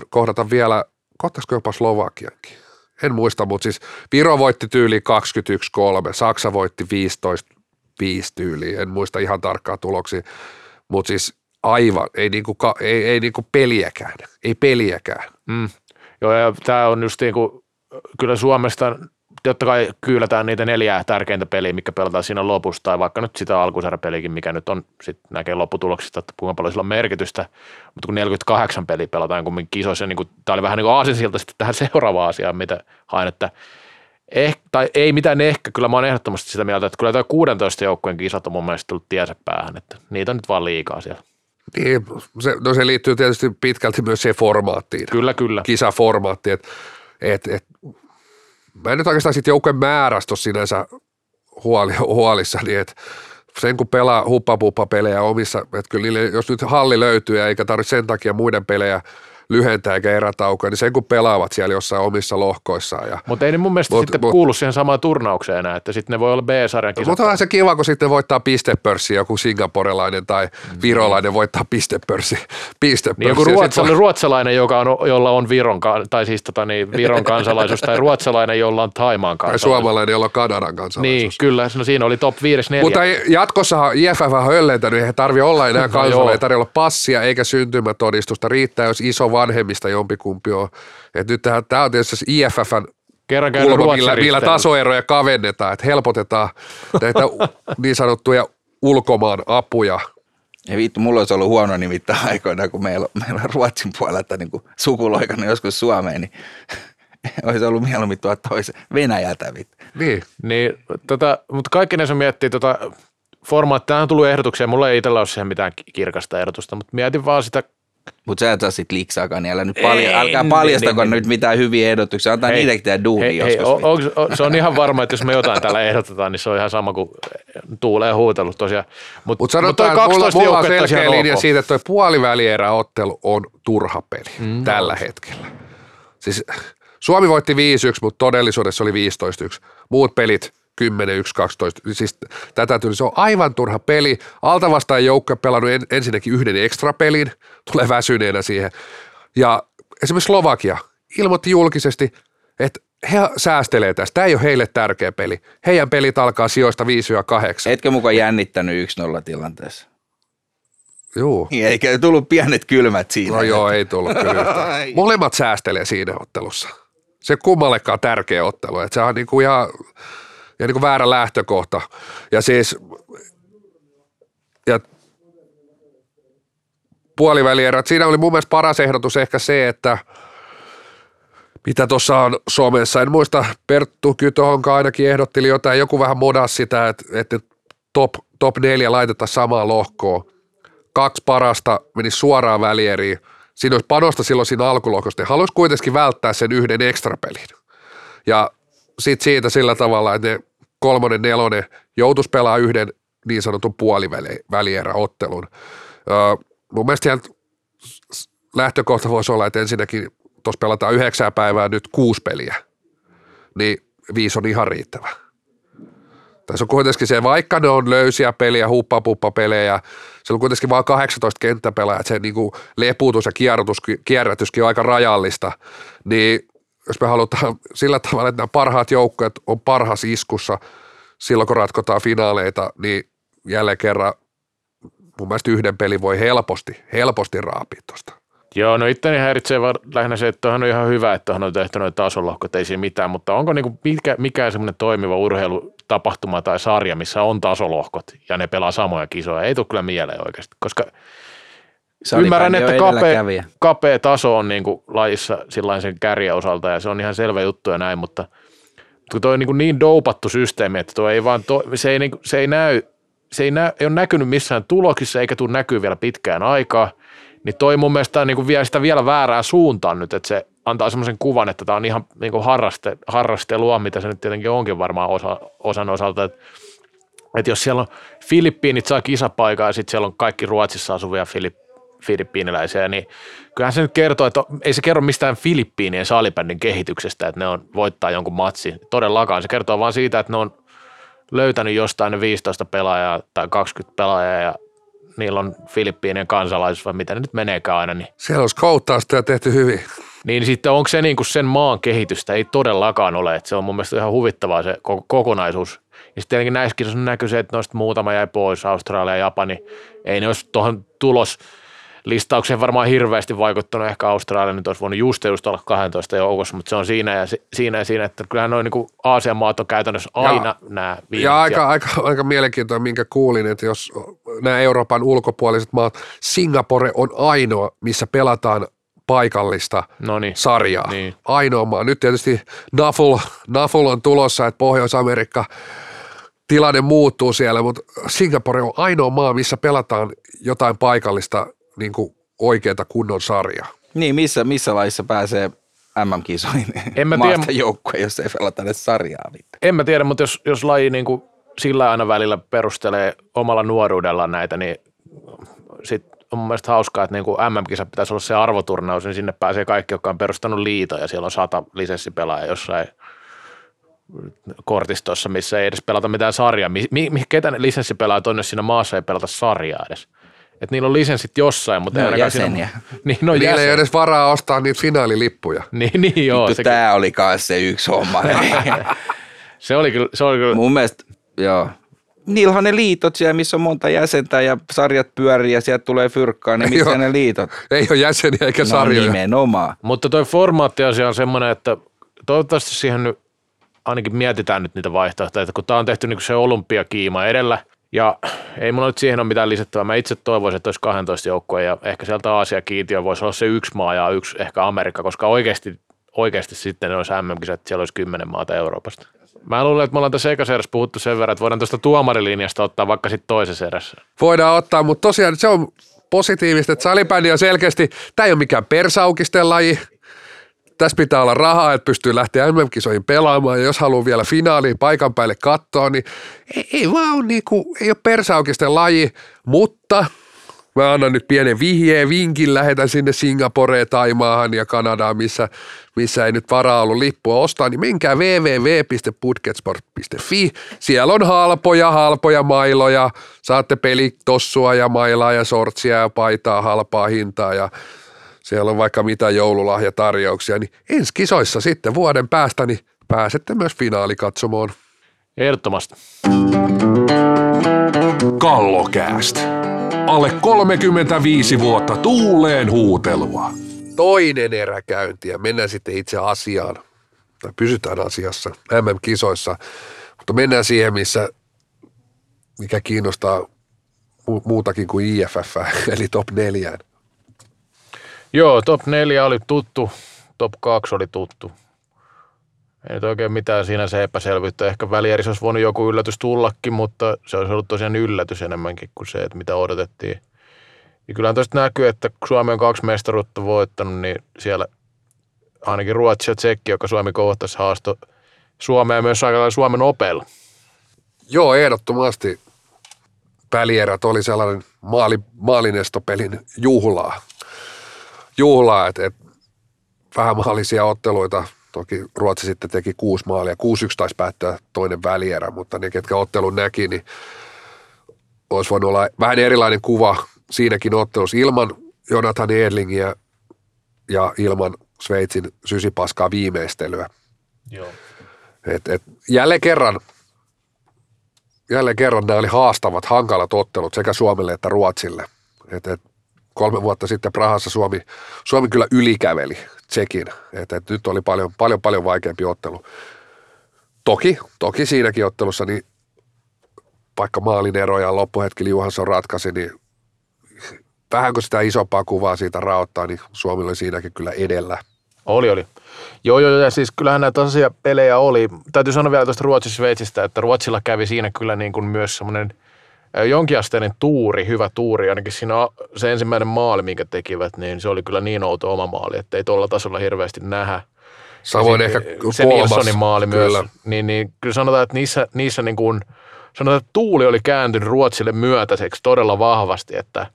kohdata vielä, kohtaisiko jopa Slovakiankin. En muista, mutta siis Viro voitti tyyli 21-3, Saksa voitti 15 5 tyyliin, en muista ihan tarkkaa tuloksia, mutta siis aivan, ei, niinku, ei, ei niinku peliäkään, ei peliäkään. Mm. Joo, ja tämä on just niin kuin, kyllä Suomesta, totta kai kyylätään niitä neljää tärkeintä peliä, mikä pelataan siinä lopussa, tai vaikka nyt sitä alkusarjapeliäkin, mikä nyt on, sitten näkee lopputuloksista, että kuinka paljon sillä on merkitystä, mutta kun 48 peliä pelataan kumminkin kisoissa, niin kuin, tämä oli vähän niin kuin aasinsilta sitten tähän seuraavaan asiaan, mitä hain, että eh, tai ei mitään ehkä, kyllä mä oon ehdottomasti sitä mieltä, että kyllä tämä 16 joukkueen kisat on mun mielestä tullut tiensä päähän, että niitä on nyt vaan liikaa siellä. Niin, se, no se liittyy tietysti pitkälti myös siihen formaattiin, Kyllä, kyllä. kisaformaattiin, että et, et, mä en nyt oikeastaan siitä joukkojen määrästä ole sinänsä huoli, huolissani, että sen kun pelaa huppapuppa-pelejä omissa, että kyllä niille, jos nyt halli löytyy eikä tarvitse sen takia muiden pelejä lyhentää eikä erätaukoja, niin sen kun pelaavat siellä jossain omissa lohkoissaan ja Mutta ei ne mun mielestä Mut- sitten mut- kuulu siihen samaan turnaukseen enää, että sitten ne voi olla B-sarjan kisat. Mutta onhan se kiva, kun sitten voittaa pistepörssi, joku singaporelainen tai virolainen voittaa pistepörssi. pistepörssi. Niin joku ruotsalainen, voi- ruotsalainen, joka on, jolla on Viron, tai siis tota, niin, Viron kansalaisuus, tai ruotsalainen, jolla on Taimaan Tai kansalaisuus. suomalainen, jolla on Kanadan Niin, kansalaisuus. kyllä, no siinä oli top 5 neljä. Mutta ei- jatkossahan IFF on höllentänyt, ei tarvi olla enää kansalainen, No ei tarvitse olla passia eikä syntymätodistusta. Riittää, jos iso vanhemmista jompikumpi on. Et nyt tämä on tietysti se IFFn Kerran kulma, millä, millä tasoeroja kavennetaan, että helpotetaan näitä niin sanottuja ulkomaan apuja Ja vittu, mulla olisi ollut huono nimittäin aikoina, kun meillä, meillä on Ruotsin puolelta niin sukuloikannut joskus Suomeen, niin olisi ollut mieluummin tuoda toisen Venäjältä vittu. Niin. Niin, tota, mutta kaikki ne se miettii tota formaattia. Tähän on tullut ehdotuksia. Mulla ei itsellä ole siihen mitään kirkasta ehdotusta, mutta mietin vaan sitä Mutta sä et saa sit liksaakaan, niin älä nyt palja, Ei, älkää niin, paljastako niin, nyt mitään hyviä ehdotuksia. Antaa Hei, niitäkin tehdä duuni hei, hei, joskus. o, vittu. onks, o, se on ihan varma, että jos me jotain täällä ehdotetaan, niin se on ihan sama kuin tuulee huutelut tosiaan. Mutta Mutta sanotaan, että mulla, mulla on selkeä linja siitä, että tuo puolivälieräottelu on turha peli mm, tällä hetkellä. Siis Suomi voitti 5-1, mutta todellisuudessa oli 15-1. Muut pelit 10-1, 12. Siis tätä tyyli, se on aivan turha peli. Alta vastaan joukko pelannut en, ensinnäkin yhden ekstra pelin, tulee väsyneenä siihen. Ja esimerkiksi Slovakia ilmoitti julkisesti, että he säästelee tästä. Tämä ei ole heille tärkeä peli. Heidän pelit alkaa sijoista 5-8. Etkö mukaan jännittänyt 1-0 tilanteessa? Joo. Niin, eikä tullut pienet kylmät siinä. No joo, ei tullut kyllä. Molemmat säästelee siinä ottelussa. Se kummallekaan tärkeä ottelu. Että se on niinku ihan, ihan niinku väärä lähtökohta. Ja siis ja puolivälierät, siinä oli mun mielestä paras ehdotus ehkä se, että mitä tuossa on somessa, en muista, Perttu Kytohonka ainakin ehdotteli jotain, joku vähän modas sitä, että, että top, top neljä laitetaan samaan lohkoon. Kaksi parasta meni suoraan välieriin. Siinä olisi panosta silloin siinä alkulohkosta. Ne kuitenkin välttää sen yhden ekstrapelin. Ja sitten siitä sillä tavalla, että ne kolmonen, nelonen joutuisi pelaamaan yhden niin sanotun puolivälieräottelun. Mun mielestä lähtökohta voisi olla, että ensinnäkin tuossa pelataan yhdeksää päivää nyt kuusi peliä, niin viisi on ihan riittävä. Tässä on kuitenkin se, vaikka ne on löysiä peliä, huppapuppa-pelejä, se on kuitenkin vain 18 kenttäpelaa, että se niin kuin leputus ja kierrätys, kierrätyskin on aika rajallista, niin jos me halutaan sillä tavalla, että nämä parhaat joukkueet on parhaas iskussa silloin, kun ratkotaan finaaleita, niin jälleen kerran mun mielestä yhden pelin voi helposti, helposti raapia tuosta. Joo, no itteni häiritsee vaan lähinnä se, että on ihan hyvä, että on tehty noita tasolohkot, ei siinä mitään, mutta onko niinku mikä, mikään semmoinen toimiva urheilutapahtuma tai sarja, missä on tasolohkot ja ne pelaa samoja kisoja? Ei tule kyllä mieleen oikeasti, koska ymmärrän, että kapea, kapea taso on niinku lajissa sillain sen kärjen osalta ja se on ihan selvä juttu ja näin, mutta kun toi on niin, niin doupattu systeemi, että toi ei vaan to, se, ei niinku, se ei näy, se ei, näy, ei ole näkynyt missään tuloksissa eikä tule näkyy vielä pitkään aikaa, niin toi mun mielestä niin kuin vie sitä vielä väärää suuntaan nyt, että se antaa semmoisen kuvan, että tämä on ihan niin kuin harraste, harrastelua, mitä se nyt tietenkin onkin varmaan osa, osan osalta, että, että jos siellä on Filippiinit saa kisapaikaa ja sitten siellä on kaikki Ruotsissa asuvia Filip, filippiiniläisiä, niin kyllähän se nyt kertoo, että ei se kerro mistään Filippiinien salibändin kehityksestä, että ne on voittaa jonkun matsin. Todellakaan se kertoo vaan siitä, että ne on löytänyt jostain ne 15 pelaajaa tai 20 pelaajaa ja niillä on Filippiinien kansalaisuus vai mitä ne nyt meneekään aina, niin, Siellä on skouttausta ja tehty hyvin. niin sitten onko se niin kuin sen maan kehitystä? Ei todellakaan ole, että se on mun mielestä ihan huvittavaa se koko- kokonaisuus. Ja sitten tietenkin näissä kisoissa näkyy se, että noista muutama jäi pois, Australia ja Japani. Ei ne olisi tuohon tulos listaukseen varmaan hirveästi vaikuttanut. Ehkä Australia nyt olisi voinut just just olla 12 joukossa, mutta se on siinä ja, si- siinä, ja siinä että kyllähän noin niin Aasian maat on käytännössä aina nämä viimeiset. Ja aika, aika, aika mielenkiintoinen, minkä kuulin, että jos nämä Euroopan ulkopuoliset maat, Singapore on ainoa, missä pelataan paikallista no niin. sarjaa. Niin. Ainoa maa. Nyt tietysti Naful, Naful on tulossa, että Pohjois-Amerikka tilanne muuttuu siellä, mutta Singapore on ainoa maa, missä pelataan jotain paikallista niin kuin oikeata kunnon sarjaa. Niin, missä, missä laissa pääsee MM-kisoihin En mä maasta tiedä. joukkue, jos ei pelata edes sarjaa. Vittu. En mä tiedä, mutta jos, jos laji niin kuin sillä aina välillä perustelee omalla nuoruudellaan näitä, niin sit on mun mielestä hauskaa, että niin kuin MM-kisa pitäisi olla se arvoturnaus, niin sinne pääsee kaikki, jotka on perustanut liiton ja siellä on sata lisenssipelaajaa jossain kortistossa, missä ei edes pelata mitään sarjaa. Mi, mi, mi- ketä ne lisenssipelaajat on, jos siinä maassa ei pelata sarjaa edes? Et niillä on lisenssit jossain, mutta Ne ei jäseniä. Siinä, niin, no Niillä ei jäsen. edes varaa ostaa niitä finaalilippuja. Niin, niin joo, Vittu, se, tää oli kanssa se yksi homma. se, oli kyllä, se oli kyllä Mun mielestä, joo. Niillähän ne liitot siellä, missä on monta jäsentä ja sarjat pyörii ja sieltä tulee fyrkkaa, niin missä ne liitot? Ei ole jäseniä eikä No sarjoja. nimenomaan. Mutta toi formaattiasia on semmoinen, että toivottavasti siihen nyt ainakin mietitään nyt niitä vaihtoehtoja, että kun tämä on tehty niin se olympiakiima edellä Ja ei mulla nyt siihen ole mitään lisättävää. Mä itse toivoisin, että olisi 12 joukkoja ja ehkä sieltä Aasia kiintiö voisi olla se yksi maa ja yksi ehkä Amerikka, koska oikeasti, oikeasti sitten olisi MM-kisat, siellä olisi kymmenen maata Euroopasta. Mä luulen, että me ollaan tässä ekassa erässä puhuttu sen verran, että voidaan tuosta tuomarilinjasta ottaa vaikka sitten toisessa erässä. Voidaan ottaa, mutta tosiaan se on positiivista, että salibändi on selkeästi, tämä ei ole mikään persaukisten laji, tässä pitää olla rahaa, että pystyy lähteä MM-kisoihin pelaamaan, ja jos haluaa vielä finaaliin paikan päälle katsoa, niin ei, ei vaan ole, niin kuin, ei ole persaukisten laji, mutta mä annan nyt pienen vihjeen, vinkin, lähetän sinne Singaporeen, Taimaahan ja Kanadaan, missä, missä ei nyt varaa ollut lippua ostaa, niin menkää www.budgetsport.fi. Siellä on halpoja, halpoja mailoja, saatte pelitossua ja mailaa ja sortsia ja paitaa halpaa hintaa ja siellä on vaikka mitä joululahjatarjouksia, niin ensi kisoissa sitten vuoden päästä, niin pääsette myös finaalikatsomoon. Ehdottomasti. Kallokääst. Alle 35 vuotta tuuleen huutelua. Toinen eräkäynti ja mennään sitten itse asiaan, tai pysytään asiassa MM-kisoissa, mutta mennään siihen, missä, mikä kiinnostaa mu- muutakin kuin IFF, eli top neljään. Joo, top 4 oli tuttu, top 2 oli tuttu. Ei nyt oikein mitään siinä se epäselvyyttä. Ehkä välierissä olisi voinut joku yllätys tullakin, mutta se olisi ollut tosiaan yllätys enemmänkin kuin se, että mitä odotettiin. Ja kyllähän tuosta näkyy, että kun Suomi on kaksi mestaruutta voittanut, niin siellä ainakin Ruotsi ja Tsekki, joka Suomi kohtasi haasto Suomea myös aika Suomen opella. Joo, ehdottomasti välierät oli sellainen maali, maalinestopelin juhlaa. Juhlaa, että et, vähän maalisia otteluita. Toki Ruotsi sitten teki kuusi maalia. 6-1 taisi päättyä toinen välierä, mutta ne, ketkä ottelun näki, niin olisi voinut olla vähän erilainen kuva siinäkin ottelussa ilman Jonathan Edlingiä ja ilman Sveitsin sysipaskaa viimeistelyä. Joo. Et, et, jälleen kerran jälleen kerran nämä oli haastavat, hankalat ottelut sekä Suomelle että Ruotsille. Et, et, kolme vuotta sitten Prahassa Suomi, Suomi kyllä ylikäveli Tsekin. Et, et, nyt oli paljon, paljon, paljon vaikeampi ottelu. Toki, toki siinäkin ottelussa, niin vaikka maalin ero ja loppuhetkellä Juhansson ratkaisi, niin vähän kun sitä isompaa kuvaa siitä raottaa, niin Suomi oli siinäkin kyllä edellä. Oli, oli. Joo, joo, ja siis kyllähän näitä tasaisia pelejä oli. Täytyy sanoa vielä tuosta Ruotsi-Sveitsistä, että Ruotsilla kävi siinä kyllä niin kuin myös semmoinen jonkinasteinen tuuri, hyvä tuuri, ainakin siinä se ensimmäinen maali, minkä tekivät, niin se oli kyllä niin outo oma maali, että ei tuolla tasolla hirveästi nähdä. Samoin ehkä se. Nilssonin maali Kyllä. myös, niin, niin kyllä sanotaan, että niissä, niissä niin kuin, sanotaan, että tuuli oli kääntynyt Ruotsille myötäiseksi todella vahvasti, että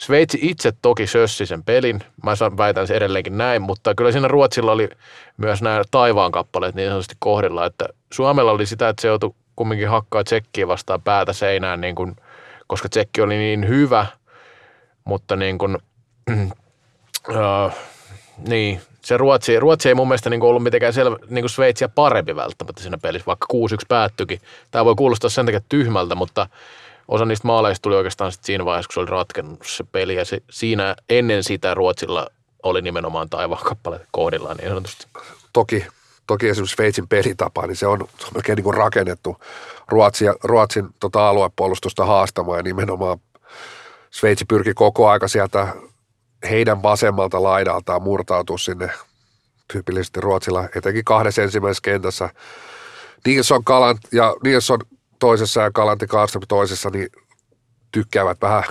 Sveitsi itse toki sössi sen pelin, mä san- väitän sen edelleenkin näin, mutta kyllä siinä Ruotsilla oli myös nämä taivaan kappaleet niin sanotusti kohdilla, että Suomella oli sitä, että se joutui kumminkin hakkaa tsekkiä vastaan päätä seinään, niin kuin, koska tsekki oli niin hyvä, mutta niin kuin, äh, niin, se Ruotsi, Ruotsi ei mun mielestä niin ollut mitenkään selvä, niin kuin Sveitsiä parempi välttämättä siinä pelissä, vaikka 6-1 päättyikin. Tämä voi kuulostaa sen takia tyhmältä, mutta osa niistä maaleista tuli oikeastaan sit siinä vaiheessa, kun se oli ratkennut se peli. Ja se, siinä ennen sitä Ruotsilla oli nimenomaan taivaan kappaleet kohdillaan niin sanotusti. toki, toki esimerkiksi Sveitsin pelitapa, niin se on, se on melkein niin kuin rakennettu Ruotsin, Ruotsin tota aluepuolustusta haastamaan ja nimenomaan Sveitsi pyrki koko aika sieltä heidän vasemmalta laidaltaan murtautua sinne tyypillisesti Ruotsilla, etenkin kahdessa ensimmäisessä kentässä. Nilsson Kalant ja Nilsson toisessa ja Kalanti Karlström toisessa, niin tykkäävät vähän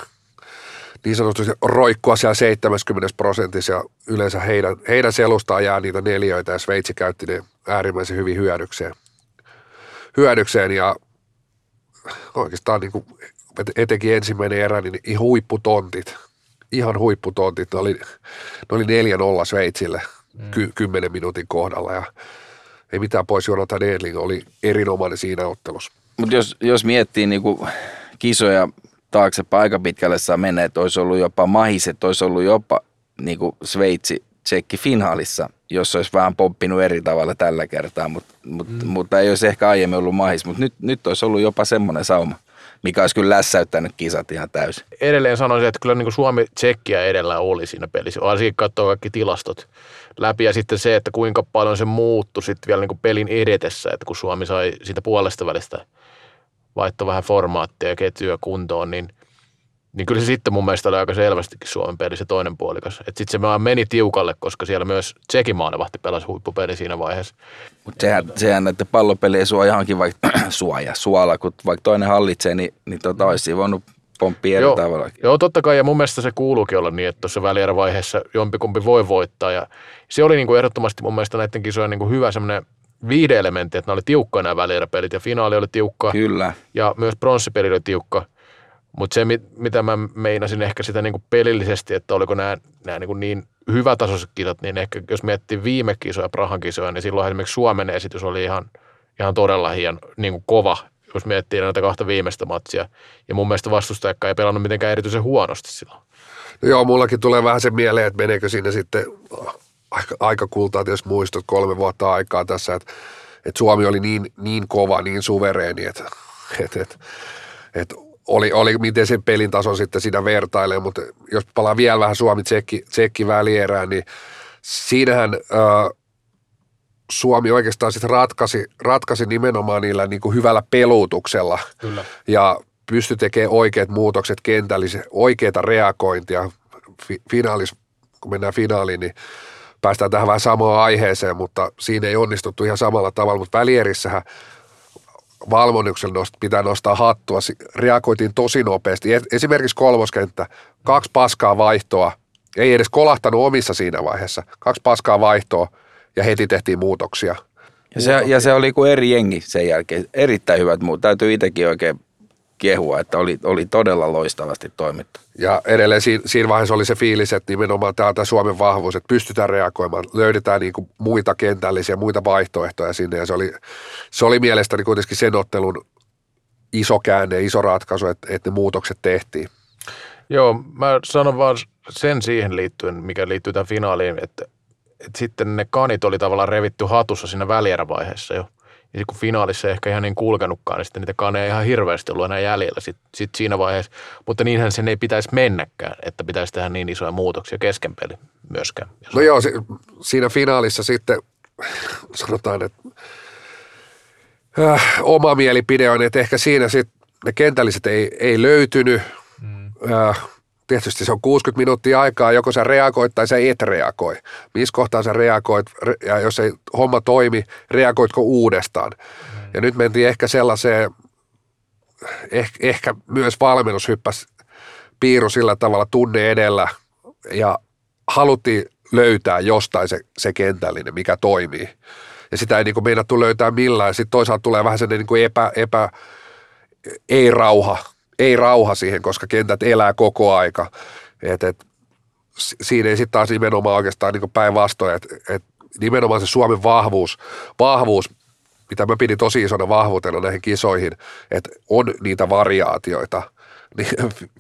niin sanotusti roikkua siellä 70 prosentissa ja yleensä heidän, heidän selustaan jää niitä neljöitä ja Sveitsi käytti ne äärimmäisen hyvin hyödykseen. hyödykseen ja oikeastaan niin kuin, etenkin ensimmäinen erä, niin ihan huipputontit, ihan huipputontit, ne oli, ne oli 4-0 Sveitsille ky, 10 minuutin kohdalla ja ei mitään pois, Jonathan Edling oli erinomainen siinä ottelussa. Mutta jos, jos miettii niinku kisoja taaksepäin aika pitkälle saa mennä, että olisi ollut jopa mahiset, olisi ollut jopa niinku Sveitsi tsekki finaalissa, jos olisi vähän pomppinut eri tavalla tällä kertaa, mut, mut, mm. mutta ei olisi ehkä aiemmin ollut mahis, mutta nyt, nyt olisi ollut jopa semmoinen sauma, mikä olisi kyllä lässäyttänyt kisat ihan täysin. Edelleen sanoisin, että kyllä niin kuin Suomi tsekkiä edellä oli siinä pelissä, varsinkin katsoo kaikki tilastot läpi ja sitten se, että kuinka paljon se muuttui sitten vielä niin kuin pelin edetessä, että kun Suomi sai siitä puolesta välistä vaihtoi vähän formaattia ja ketjuja kuntoon, niin, niin kyllä se sitten mun mielestä oli aika selvästikin Suomen peli se toinen puolikas. Että sitten se vaan meni tiukalle, koska siellä myös Tsekin maalevahti pelasi huippupeli siinä vaiheessa. Mutta sehän, sehän, että pallopeli ei suojaankin vaikka suoja, suola, kun vaikka toinen hallitsee, niin, niin tota, olisi voinut pomppia eri Joo. tavalla. Joo, totta kai, ja mun mielestä se kuuluukin olla niin, että tuossa välierävaiheessa jompikumpi voi voittaa, ja se oli niin kuin ehdottomasti mun mielestä näiden kisojen niin kuin hyvä semmoinen viihde-elementti, että nämä oli tiukkoja nämä välieräpelit, ja finaali oli tiukka, Kyllä. ja myös pronssipeli oli tiukka, mutta se, mit- mitä mä meinasin ehkä sitä niin kuin pelillisesti, että oliko nämä, nämä niin, kuin niin hyvätasoiset kisat, niin ehkä jos miettii viime kisoja, Prahan kisoja, niin silloin esimerkiksi Suomen esitys oli ihan, ihan todella hieno, niin kuin kova, jos miettii näitä kahta viimeistä matsia. Ja mun mielestä vastustajakka ei pelannut mitenkään erityisen huonosti silloin. No joo, mullakin tulee vähän se mieleen, että meneekö sinne sitten aika, aika kultaa, jos muistot kolme vuotta aikaa tässä, että, että Suomi oli niin, niin kova, niin suvereeni, että, että, että, että oli, oli, miten sen pelin tason sitten siinä vertailee, mutta jos palaa vielä vähän Suomi-Tsekki tsekki välierään, niin siinähän ää, Suomi oikeastaan sitten ratkaisi, ratkaisi nimenomaan niillä niin kuin hyvällä peluutuksella Kyllä. ja pystyi tekemään oikeat muutokset kentällä, oikeita reagointia. Fi- finaalis, kun mennään finaaliin, niin päästään tähän vähän samaan aiheeseen, mutta siinä ei onnistuttu ihan samalla tavalla, mutta välierissähän valmennuksella nost, pitää nostaa hattua. Reagoitiin tosi nopeasti. Esimerkiksi kolmoskenttä, kaksi paskaa vaihtoa, ei edes kolahtanut omissa siinä vaiheessa. Kaksi paskaa vaihtoa ja heti tehtiin muutoksia. Ja se, ja se oli kuin eri jengi sen jälkeen. Erittäin hyvät muut. Täytyy itsekin oikein kehua, että oli, oli todella loistavasti toimittu. Ja edelleen siinä, siinä vaiheessa oli se fiilis, että nimenomaan tämä Suomen vahvuus, että pystytään reagoimaan, löydetään niin kuin muita kentällisiä, muita vaihtoehtoja sinne. Ja se oli, se oli mielestäni kuitenkin sen ottelun iso käänne, iso ratkaisu, että, että ne muutokset tehtiin. Joo, mä sanon vaan sen siihen liittyen, mikä liittyy tähän finaaliin, että, että sitten ne kanit oli tavallaan revitty hatussa siinä välierävaiheessa jo. Ja sit kun finaalissa ei ehkä ihan niin kulkenutkaan, niin sitten niitä kaneja ei ihan hirveästi ollut enää jäljellä sit, sit siinä vaiheessa. Mutta niinhän sen ei pitäisi mennäkään, että pitäisi tehdä niin isoja muutoksia kesken peli myöskään. No joo, si- siinä finaalissa sitten sanotaan, että äh, oma mielipide on, että ehkä siinä sitten ne kentälliset ei, ei löytynyt. Mm. Äh, tietysti se on 60 minuuttia aikaa, joko sä reagoit tai sä et reagoi. Missä kohtaa sä reagoit, re- ja jos ei homma toimi, reagoitko uudestaan. Mm. Ja nyt mentiin ehkä sellaiseen, ehkä, ehkä myös valmennus hyppäsi piiru sillä tavalla tunne edellä ja haluttiin löytää jostain se, se kentällinen, mikä toimii. Ja sitä ei niin kuin meinattu löytää millään. Sitten toisaalta tulee vähän sellainen niin kuin epä, epä, ei rauha, ei rauha siihen, koska kentät elää koko aika. Et, et, si- siinä ei sitten taas nimenomaan oikeastaan niin päinvastoin, että et, nimenomaan se Suomen vahvuus, vahvuus, mitä mä pidin tosi isona vahvuutena näihin kisoihin, että on niitä variaatioita. Niin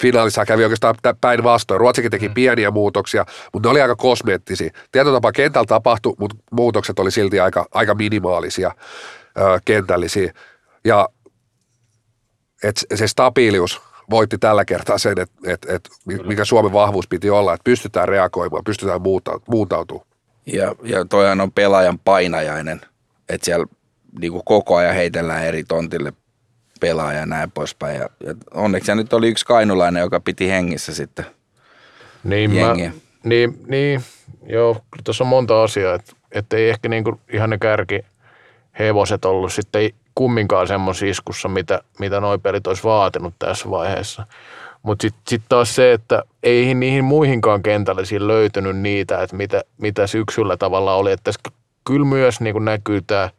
finaalissa kävi oikeastaan päinvastoin. Ruotsikin teki pieniä muutoksia, mutta ne oli aika kosmeettisia. Tietyllä tapaa kentällä tapahtui, mutta muutokset oli silti aika, aika minimaalisia, ö, kentällisiä. Ja et se stabiilius voitti tällä kertaa sen, että et, et, mikä Suomen vahvuus piti olla, että pystytään reagoimaan, pystytään muuntautumaan. Ja, ja toihan on pelaajan painajainen, että siellä niin kuin koko ajan heitellään eri tontille pelaaja ja näin poispäin. Ja, ja onneksi se nyt oli yksi kainulainen, joka piti hengissä sitten. Niin, mä, jengiä. niin, niin, joo, kyllä tuossa on monta asiaa, että et ei ehkä niinku ihan ne kärki hevoset ollut sitten kumminkaan semmoisessa iskussa, mitä, mitä noi pelit olisi vaatinut tässä vaiheessa. Mutta sitten sit taas se, että ei niihin muihinkaan kentällisiin löytynyt niitä, että mitä, mitä syksyllä tavalla oli. Että tässä kyllä myös niin näkyy tämä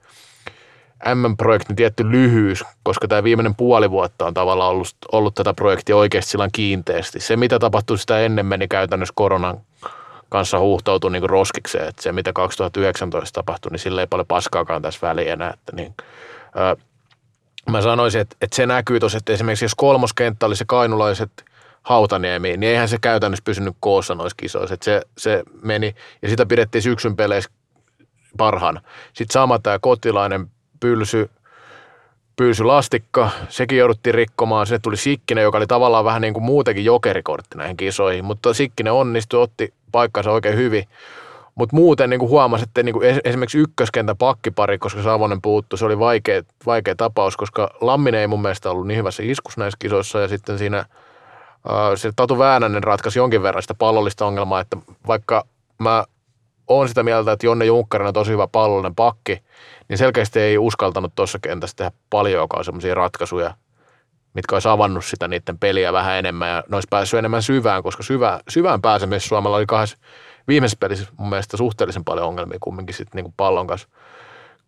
M-projektin tietty lyhyys, koska tämä viimeinen puoli vuotta on tavallaan ollut, ollut tätä projektia oikeasti sillä kiinteästi. Se, mitä tapahtui sitä ennen, meni käytännössä koronan kanssa huuhtoutui niin roskikseen, että se, mitä 2019 tapahtui, niin sillä ei paljon paskaakaan tässä väliä enää. Että niin, mä sanoisin, että, että se näkyy tuossa, että esimerkiksi jos kolmoskenttä oli se kainulaiset Hautaniemi, niin eihän se käytännössä pysynyt koossa noissa kisoissa. Että se, se meni, ja sitä pidettiin syksyn peleissä parhaana. Sitten sama tämä kotilainen pylsy lastikka, sekin jouduttiin rikkomaan. Sinne tuli Sikkinen, joka oli tavallaan vähän niin kuin muutenkin jokerikortti näihin kisoihin, mutta Sikkinen onnistui, otti paikkansa oikein hyvin. Mutta muuten niin huomasi, että niin kuin esimerkiksi ykköskentä pakkipari, koska Savonen puuttu, se oli vaikea, vaikea tapaus, koska Lamminen ei mun mielestä ollut niin hyvässä iskus näissä kisoissa. Ja sitten siinä – se Tatu Väänänen ratkaisi jonkin verran sitä pallollista ongelmaa, että vaikka mä oon sitä mieltä, että Jonne Junkkarina on tosi hyvä pallollinen pakki, niin selkeästi ei uskaltanut tuossa kentässä tehdä paljonkaan semmoisia ratkaisuja, mitkä olisi avannut sitä niiden peliä vähän enemmän ja ne olisi päässyt enemmän syvään, koska syvä, syvään pääsemisessä Suomella oli kahdessa viimeisessä pelissä mun mielestä suhteellisen paljon ongelmia kumminkin sitten niin pallon kanssa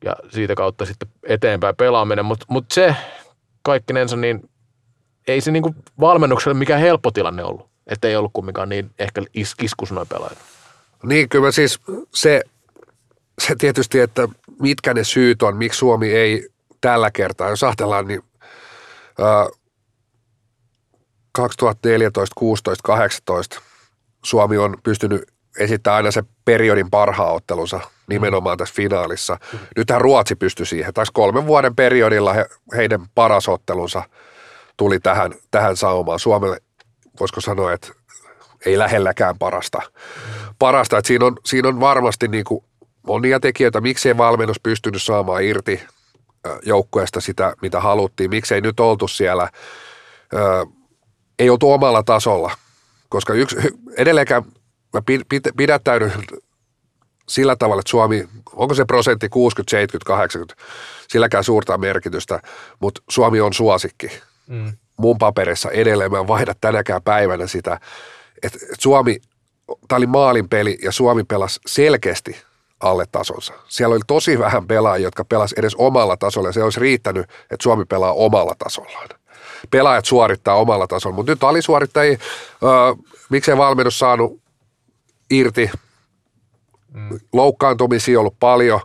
ja siitä kautta sitten eteenpäin pelaaminen, mutta mut se kaikkinensa niin ei se niinku valmennukselle mikään helppo tilanne ollut, että ei ollut kumminkaan niin ehkä is, iskus noin pelaajat. Niin, kyllä siis se, se tietysti, että mitkä ne syyt on, miksi Suomi ei tällä kertaa, jos ajatellaan, niin ää, 2014, 16, 18 Suomi on pystynyt esittämään aina se periodin parhaan ottelunsa nimenomaan tässä finaalissa. Nythän Ruotsi pystyi siihen. Taisi kolmen vuoden periodilla he, heidän paras ottelunsa – tuli tähän, tähän saumaan. Suomelle voisiko sanoa, että ei lähelläkään parasta. parasta. Että siinä, on, siinä on varmasti niin kuin monia tekijöitä, miksei valmennus pystynyt saamaan irti joukkueesta sitä, mitä haluttiin. Miksei nyt oltu siellä, ei oltu omalla tasolla. Koska yksi, edelleenkään mä pidättäydyn sillä tavalla, että Suomi, onko se prosentti 60, 70, 80, silläkään suurta merkitystä, mutta Suomi on suosikki mm. mun paperissa edelleen. Mä en vaihda tänäkään päivänä sitä, että Suomi, tämä oli maalin peli ja Suomi pelasi selkeästi alle tasonsa. Siellä oli tosi vähän pelaajia, jotka pelas edes omalla tasolla ja se olisi riittänyt, että Suomi pelaa omalla tasollaan. Pelaajat suorittaa omalla tasolla, mutta nyt alisuorittajia, öö, miksei valmennus saanut irti, mm. loukkaantumisia ollut paljon,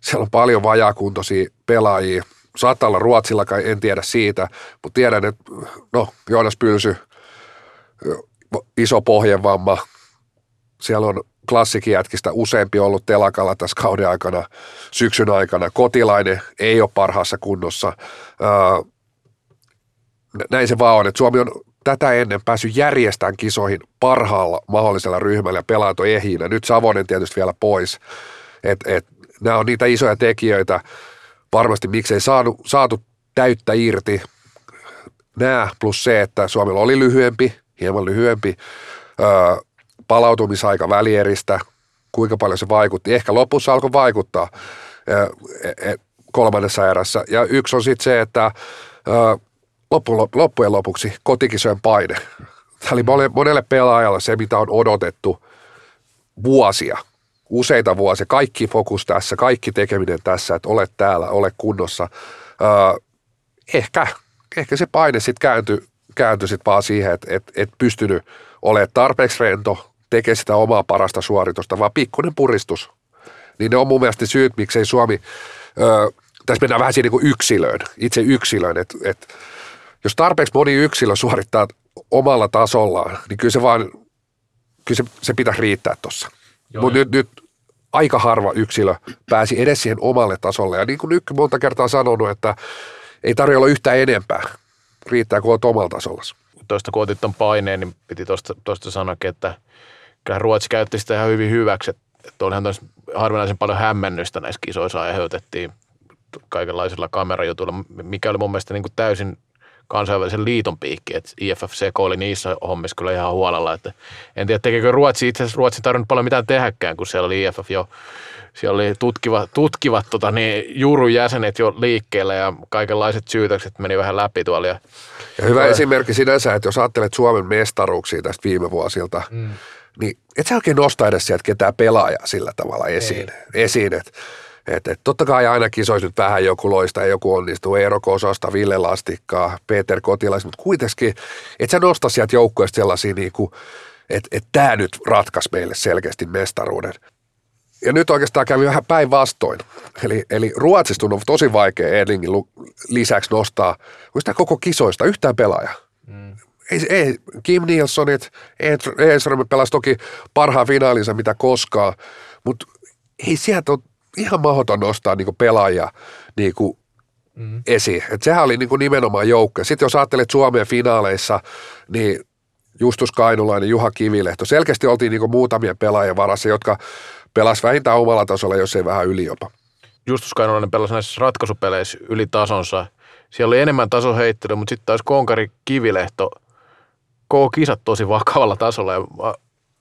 siellä on paljon vajakuntoisia pelaajia – Saattaa olla Ruotsilla, en tiedä siitä, mutta tiedän, että no, Joonas Pylsy, iso pohjevamma, siellä on klassikijätkistä useampi ollut telakalla tässä kauden aikana, syksyn aikana. Kotilainen ei ole parhaassa kunnossa. Näin se vaan on, että Suomi on tätä ennen päässyt järjestämään kisoihin parhaalla mahdollisella ryhmällä ja pelaat on ehiinä. Nyt Savonen tietysti vielä pois. Et, et, nämä on niitä isoja tekijöitä varmasti miksei saatu, saatu täyttä irti. Nämä plus se, että Suomella oli lyhyempi, hieman lyhyempi öö, palautumisaika välieristä, kuinka paljon se vaikutti. Ehkä lopussa alkoi vaikuttaa öö, kolmannessa erässä. Ja yksi on sitten se, että öö, loppu, loppujen lopuksi kotikisojen paine. Tämä oli monelle pelaajalle se, mitä on odotettu vuosia – useita vuosia, kaikki fokus tässä, kaikki tekeminen tässä, että olet täällä, ole kunnossa. Öö, ehkä, ehkä se paine sitten kääntyi, kääntyi sit vaan siihen, että et, et pystynyt olemaan tarpeeksi rento, tekee sitä omaa parasta suoritusta, vaan pikkuinen puristus. Niin ne on mun mielestä syyt, miksei Suomi, öö, tässä mennään vähän siihen niin yksilöön, itse yksilöön, että et, jos tarpeeksi moni yksilö suorittaa omalla tasollaan, niin kyllä se vaan, kyllä se, se pitäisi riittää tuossa. Mutta nyt, nyt aika harva yksilö pääsi edes siihen omalle tasolle. Ja niin kuin nyt monta kertaa sanonut, että ei tarvitse olla yhtään enempää. Riittää, kun olet omalla tasolla. Tuosta kun otit paineen, niin piti tuosta, tuosta sanoakin, että kyllä Ruotsi käytti sitä ihan hyvin hyväksi. Että olihan harvinaisen paljon hämmennystä näissä kisoissa aiheutettiin kaikenlaisilla kamerajutuilla, mikä oli mun mielestä niin kuin täysin kansainvälisen liiton piikki, että IFFC oli niissä hommissa kyllä ihan huolella, että en tiedä tekekö Ruotsi, itse asiassa Ruotsi tarvinnut paljon mitään tehdäkään, kun siellä oli IFF jo, siellä oli tutkiva, tutkivat tota, niin, juurun jäsenet jo liikkeellä ja kaikenlaiset syytökset meni vähän läpi tuolla. Ja, ja hyvä ja, esimerkki sinänsä, että jos ajattelet Suomen mestaruuksia tästä viime vuosilta, mm. niin et sä oikein nosta edes sieltä ketään pelaajaa sillä tavalla esiin, esiin että et, et, totta kai aina kisoisi nyt vähän joku loista, joku onnistuu, Eero Kososta, Ville Lastikkaa, Peter Kotilais, mutta kuitenkin, että sä nosta sieltä joukkueesta sellaisia, niin kuin, että et tämä nyt ratkaisi meille selkeästi mestaruuden. Ja nyt oikeastaan kävi vähän päinvastoin. Eli, eli Ruotsista on tosi vaikea Erlingin lisäksi nostaa sitä koko kisoista yhtään pelaajaa. Mm. Ei, ei, Kim Nilssonit, Edström pelasi toki parhaan finaalinsa mitä koskaan, mutta ei sieltä ole ihan mahdoton nostaa niin pelaajia niin kuin mm. esiin. Et sehän oli niin kuin nimenomaan joukko. Sitten jos ajattelet Suomen finaaleissa, niin Justus Kainulainen, Juha Kivilehto, selkeästi oltiin niin kuin muutamien pelaajien varassa, jotka pelasi vähintään omalla tasolla, jos ei vähän yli jopa. Justus Kainulainen pelasi näissä ratkaisupeleissä yli tasonsa. Siellä oli enemmän tasoheittelyä, mutta sitten taas Konkari Kivilehto koko kisat tosi vakavalla tasolla. Ja mä,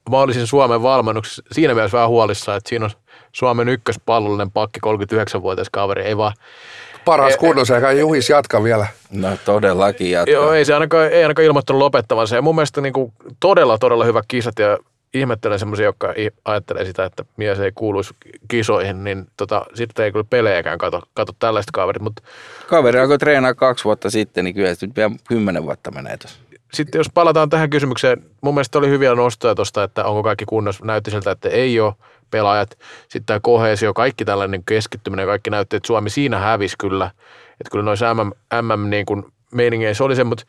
mä olisin Suomen valmennuksessa siinä mielessä vähän huolissa, että siinä on Suomen ykköspallollinen pakki 39-vuotias kaveri. Ei vaan, Paras E- kunnossa, eikä Juhis jatka vielä. No todellakin jatkaa. joo, ei se ainakaan, ei ainakaan ilmoittanut lopettavansa. Ja mun mielestä niin kuin todella, todella hyvä kisat ja ihmettelen semmoisia, jotka ajattelee sitä, että mies ei kuuluisi kisoihin, niin tota, sitten ei kyllä pelejäkään kato, kato tällaiset kaverit, mutta Kaveri alkoi treenaa kaksi vuotta sitten, niin kyllä se nyt vielä kymmenen vuotta menee tuossa. sitten jos palataan tähän kysymykseen, mun mielestä oli hyviä nostoja tuosta, että onko kaikki kunnossa. Näytti siltä, että ei ole pelaajat. Sitten tämä kohesio, kaikki tällainen keskittyminen, kaikki näytti, että Suomi siinä hävisi kyllä. Että kyllä noissa MM, MM niin kuin meiningeissä oli se, mutta,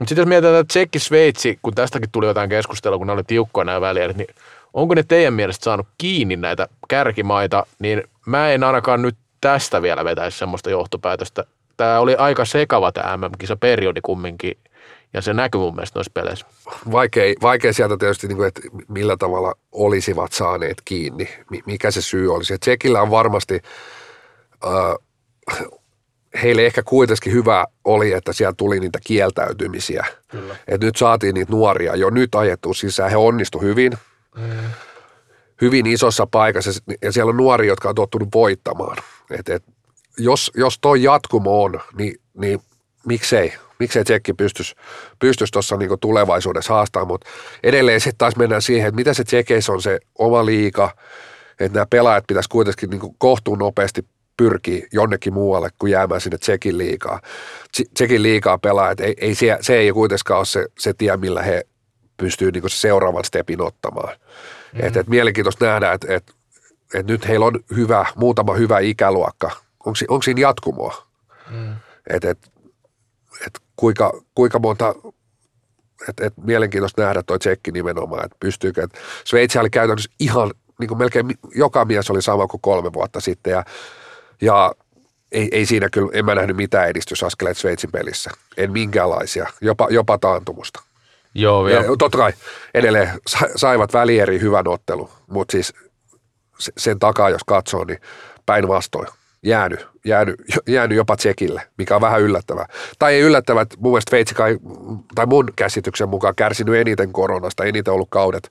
mutta sitten jos mietitään että Tsekki, Sveitsi, kun tästäkin tuli jotain keskustelua, kun ne oli tiukkoja nämä väliä, niin onko ne teidän mielestä saanut kiinni näitä kärkimaita, niin mä en ainakaan nyt tästä vielä vetäisi semmoista johtopäätöstä. Tämä oli aika sekava tämä MM-kisa periodi kumminkin, ja se näkyy mun mielestä noissa peleissä. Vaikea, vaikea sieltä tietysti, niin kuin, että millä tavalla olisivat saaneet kiinni, mi- mikä se syy olisi. Et Tsekillä on varmasti, äh, heille ehkä kuitenkin hyvä oli, että siellä tuli niitä kieltäytymisiä. Kyllä. Et nyt saatiin niitä nuoria jo nyt ajettu sisään, he onnistu hyvin. Hyvin isossa paikassa ja siellä on nuoria, jotka on tottunut voittamaan. Et, et, jos, jos toi jatkumo on, niin, niin miksei, miksei Tsekki pystyisi pystyis tuossa niinku tulevaisuudessa haastamaan, mutta edelleen sitten taas mennään siihen, että mitä se Tsekeissä on se oma liika, että nämä pelaajat pitäisi kuitenkin niinku kohtuun nopeasti pyrkiä jonnekin muualle kuin jäämään sinne Tsekin liikaa. Tse- Tsekin liikaa pelaajat, ei, ei se, se ei kuitenkaan ole se, se tie, millä he pystyy niinku se seuraavan stepin ottamaan. Mm-hmm. Et, et mielenkiintoista nähdä, että et, et nyt heillä on hyvä, muutama hyvä ikäluokka. Onko, onko siinä jatkumoa? Mm. Et, et, et kuinka, kuinka monta, että et mielenkiintoista nähdä toi tsekki nimenomaan, että pystyykö, että Sveitsi oli käytännössä ihan, niin kuin melkein joka mies oli sama kuin kolme vuotta sitten ja, ja ei, ei siinä kyllä, en mä nähnyt mitään edistysaskeleita Sveitsin pelissä, en minkäänlaisia, jopa, jopa taantumusta. Joo, Ja, totta kai edelleen sa- saivat välieri hyvän ottelun, mutta siis se- sen takaa, jos katsoo, niin päinvastoin jäänyt, jäänyt, jäänyt jopa Tsekille, mikä on vähän yllättävää. Tai ei yllättävää, että mun mielestä Sveitsi kai, tai mun käsityksen mukaan kärsinyt eniten koronasta, eniten ollut kaudet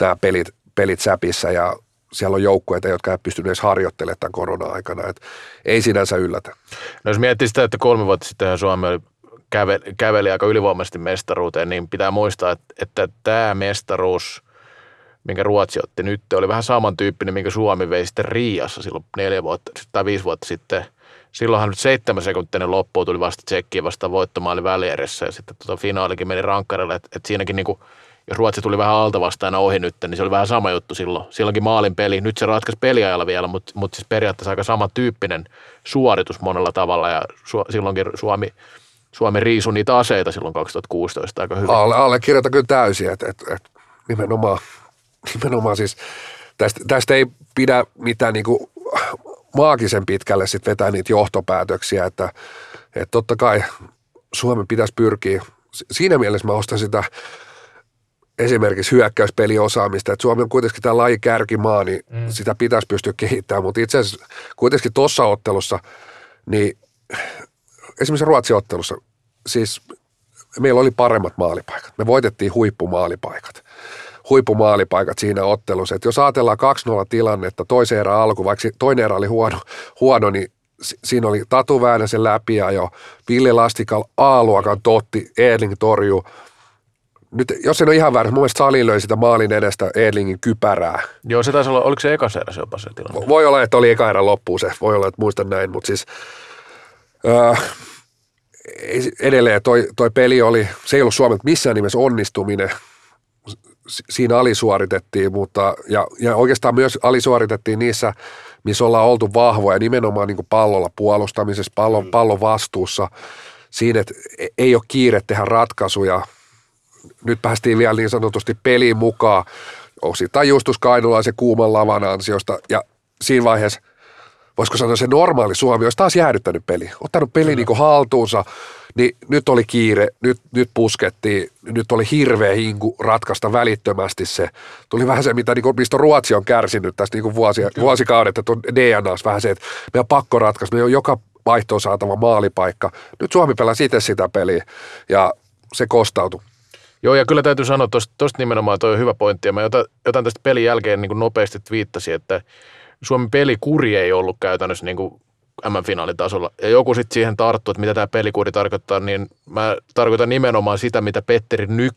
nämä pelit, pelit säpissä ja siellä on joukkueita, jotka ei pystynyt edes harjoittelemaan tämän korona-aikana. Et ei sinänsä yllätä. No jos miettii sitä, että kolme vuotta sitten Suomi oli käve, käveli aika ylivoimaisesti mestaruuteen, niin pitää muistaa, että, että tämä mestaruus, minkä Ruotsi otti nyt, oli vähän samantyyppinen, minkä Suomi vei sitten Riassa silloin neljä vuotta tai viisi vuotta sitten. Silloinhan nyt seitsemän sekuntinen loppuun tuli vasta Tsekkiin vasta voittomaali välieressä ja sitten tota finaalikin meni rankkarille, että, että siinäkin niinku, jos Ruotsi tuli vähän alta vastaan ohi nyt, niin se oli vähän sama juttu silloin. Silloinkin maalin peli. Nyt se ratkaisi peliajalla vielä, mutta, mutta siis periaatteessa aika samantyyppinen suoritus monella tavalla ja su, silloinkin Suomi, Suomi riisui niitä aseita silloin 2016 aika hyvin. Alle, allekirjoitan kyllä täysin, että et, et, nimenomaan, nimenomaan siis tästä, tästä ei pidä mitään niinku maagisen pitkälle sit vetää niitä johtopäätöksiä, että, että totta kai Suomen pitäisi pyrkiä, si- siinä mielessä mä ostan sitä esimerkiksi hyökkäyspeliosaamista, että Suomi on kuitenkin tämä laji kärkimaa, niin mm. sitä pitäisi pystyä kehittämään, mutta itse asiassa kuitenkin tuossa ottelussa, niin esimerkiksi Ruotsin ottelussa, siis meillä oli paremmat maalipaikat. Me voitettiin huippumaalipaikat. Huippumaalipaikat siinä ottelussa. Et jos ajatellaan 2-0 tilannetta, toisen erän alku, vaikka toinen erä oli huono, huono niin si- siinä oli Tatu Väänäsen läpi ja jo Ville Lastikal A-luokan Totti, Edling torjuu. Nyt, jos en ole ihan väärin, mun mielestä Sali löi sitä maalin edestä Edlingin kypärää. Joo, se taisi olla, oliko se ekassa erässä jopa se tilanne? Voi olla, että oli eka erä loppuun se, voi olla, että muistan näin, mutta siis öö, ei- edelleen toi, toi peli oli, se ei ollut Suomelta missään nimessä onnistuminen, siinä alisuoritettiin, mutta ja, ja oikeastaan myös alisuoritettiin niissä, missä ollaan oltu vahvoja, nimenomaan niin kuin pallolla puolustamisessa, pallon, pallon vastuussa, siinä, että e- ei ole kiire tehdä ratkaisuja. Nyt päästiin vielä niin sanotusti peliin mukaan, osittain Justus Kainulaisen kuuman lavan ansiosta, ja siinä vaiheessa voisiko sanoa se normaali Suomi, olisi taas jäädyttänyt peli, ottanut peli niin kuin haltuunsa, niin nyt oli kiire, nyt, nyt puskettiin, nyt oli hirveä hinku ratkaista välittömästi se. Tuli vähän se, mitä, niin kuin, mistä Ruotsi on kärsinyt tästä niin kuin vuosia, vuosikaudet, että on DNAs vähän se, että meidän pakko ratkaista, meidän on joka vaihtoon saatava maalipaikka. Nyt Suomi pelasi itse sitä peliä ja se kostautui. Joo, ja kyllä täytyy sanoa, tuosta nimenomaan toi on hyvä pointti, ja mä jotain, jotain tästä pelin jälkeen niin kuin nopeasti viittasin, että Suomen pelikuri ei ollut käytännössä niin kuin M-finaalitasolla. Ja joku sitten siihen tarttuu, että mitä tämä pelikuri tarkoittaa, niin mä tarkoitan nimenomaan sitä, mitä Petteri ny-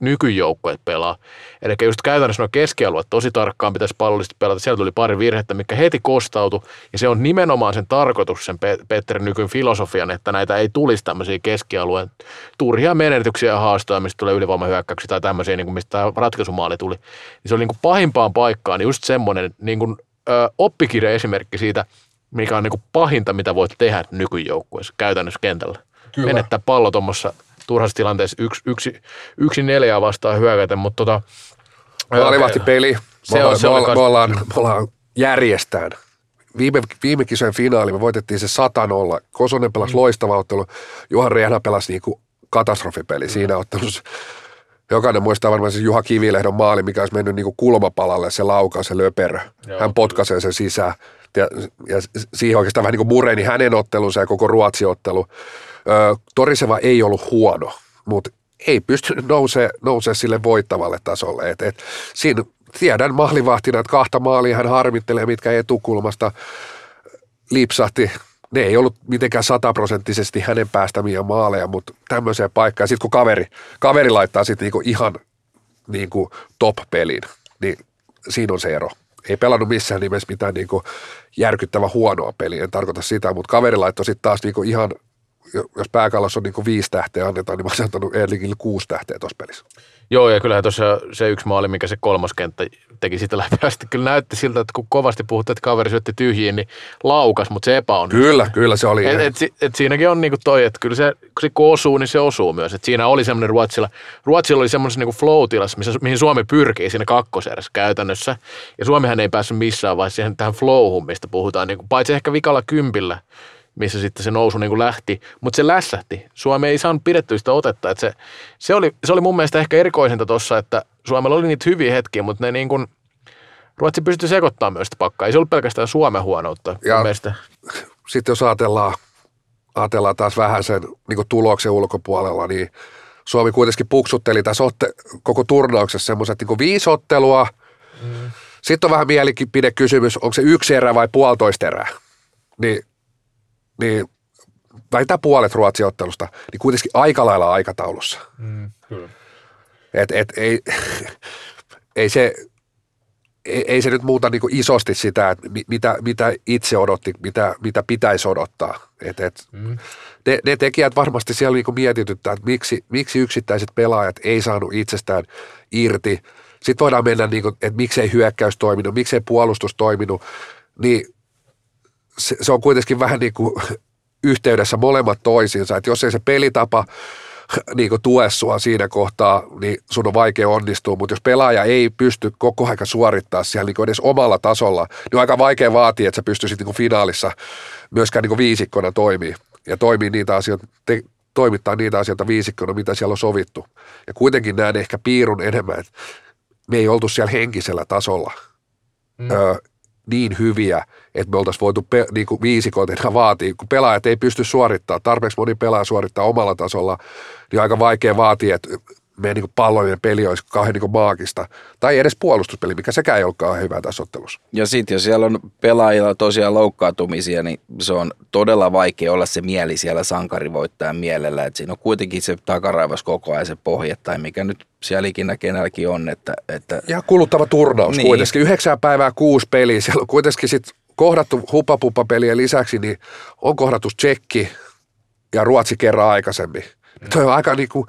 nykyjoukkueet pelaa. Eli just käytännössä nuo keskialueet tosi tarkkaan pitäisi pallollisesti pelata. Sieltä tuli pari virhettä, mikä heti kostautui. Ja se on nimenomaan sen tarkoitus, sen Petterin nykyn filosofian, että näitä ei tulisi tämmöisiä keskialueen turhia menetyksiä ja haastoja, mistä tulee ylivoimahyökkäyksiä tai tämmöisiä, niin kuin mistä tämä ratkaisumaali tuli. Niin se oli niin kuin pahimpaan paikkaan niin just semmoinen niin kuin, oppikirja esimerkki siitä, mikä on niin kuin pahinta, mitä voit tehdä nykyjoukkueessa käytännössä kentällä. Kyllä. Menettää pallo tuommoissa turhassa tilanteessa yksi, yksi, yksi neljää vastaan hyökätä, mutta tota, peli. Se on, se me, me, ollaan, me ollaan järjestään. Viime, viime kisojen finaali me voitettiin se 100 olla. Kosonen pelasi mm. loistava ottelu. Juhan Rehna pelasi niinku katastrofipeli mm. siinä ottelussa. Jokainen muistaa varmaan se Juha Kivilehdon maali, mikä olisi mennyt niinku kulmapalalle, se laukaus, se löperö. Joo, Hän potkaisee sen sisään. Ja, ja siihen oikeastaan vähän niin kuin mureni hänen ottelunsa ja koko Ruotsi-ottelu. Toriseva ei ollut huono, mutta ei pystynyt nousee, nousee sille voittavalle tasolle. Et, et, siinä tiedän mahlivahtina, että kahta maalia hän harmittelee, mitkä etukulmasta lipsahti. Ne ei ollut mitenkään sataprosenttisesti hänen päästämiä maaleja, mutta tämmöiseen paikkaan. Sitten kun kaveri, kaveri laittaa sitten niinku ihan niinku top-pelin, niin siinä on se ero. Ei pelannut missään nimessä mitään niinku järkyttävä huonoa peliä, en tarkoita sitä, mutta kaveri laittoi sitten taas niinku ihan jos pääkallossa on niin viisi tähteä annetaan, niin mä olisin antanut Erlingille kuusi tähteä tuossa pelissä. Joo, ja kyllähän tuossa se yksi maali, mikä se kolmas kenttä teki sitä läpi asti, kyllä näytti siltä, että kun kovasti puhuttiin, että kaveri syötti tyhjiin, niin laukas, mutta se epäonnistui. Kyllä, kyllä se oli. Et, et, et siinäkin on niinku toi, että kyllä se, kun se kun osuu, niin se osuu myös. Et siinä oli semmoinen Ruotsilla, Ruotsilla oli semmoinen niinku flow missä, mihin Suomi pyrkii siinä kakkoserässä käytännössä. Ja Suomihan ei päässyt missään vaiheessa siihen tähän flowhun, mistä puhutaan, niinku, paitsi ehkä vikalla kympillä, missä sitten se nousu niin kuin lähti, mutta se lässähti. Suomi ei saanut pidettyä sitä otetta. Että se, se, oli, se oli mun mielestä ehkä erikoisinta tuossa, että Suomella oli niitä hyviä hetkiä, mutta ne niin kuin, Ruotsi pystyi sekoittamaan myös sitä pakkaa. Ei se ollut pelkästään Suomen huonoutta. Ja sitten jos ajatellaan, ajatellaan taas vähän sen niin tuloksen ulkopuolella, niin Suomi kuitenkin puksutteli tässä otte, koko turnauksessa semmoiset niin viisi ottelua. Mm. Sitten on vähän mielipidekysymys, onko se yksi erä vai puolitoista erää. Niin niin vähintään puolet Ruotsin ottelusta, niin kuitenkin aika lailla aikataulussa. Mm, kyllä. Et, et, ei, ei, se, ei, ei se nyt muuta niin isosti sitä, että mitä, mitä itse odotti, mitä, mitä pitäisi odottaa. Et, et, mm. ne, ne tekijät varmasti siellä niin mietityttää, että miksi, miksi yksittäiset pelaajat ei saanut itsestään irti. Sitten voidaan mennä, niin kuin, että miksei hyökkäys toiminut, miksei puolustus toiminut. Niin se, se on kuitenkin vähän niin kuin yhteydessä molemmat toisiinsa, että jos ei se pelitapa niin kuin tue sua siinä kohtaa, niin sun on vaikea onnistua, mutta jos pelaaja ei pysty koko ajan suorittaa siellä niin edes omalla tasolla, niin on aika vaikea vaatia, että sä pystyisit niin kuin finaalissa myöskään niin kuin viisikkona toimii ja toimii niitä asioita, te, toimittaa niitä asioita viisikkona, mitä siellä on sovittu. Ja kuitenkin näen ehkä piirun enemmän, että me ei oltu siellä henkisellä tasolla. Mm. Öö, niin hyviä, että me oltaisiin voitu pe- niin kuin viisikot enää vaatii. Kun pelaajat ei pysty suorittamaan, tarpeeksi moni pelaaja suorittaa omalla tasolla, niin aika vaikea vaatia, että meidän niin pallollinen peli olisi kauhean niin maagista. Tai edes puolustuspeli, mikä sekään ei ollutkaan hyvä tässä ottelussa. Ja sitten jos siellä on pelaajilla tosiaan loukkaantumisia, niin se on todella vaikea olla se mieli siellä sankarivoittajan mielellä. Että siinä on kuitenkin se takaraivas koko ajan se pohja tai mikä nyt siellä ikinä kenelläkin on. Että, että... Ja kuluttava turnaus niin. kuitenkin. Yhdeksän päivää kuusi peliä. Siellä on kuitenkin sitten kohdattu hupapupapelien lisäksi, niin on kohdattu Tsekki ja Ruotsi kerran aikaisemmin. Mm. Tuo on aika niin kuin,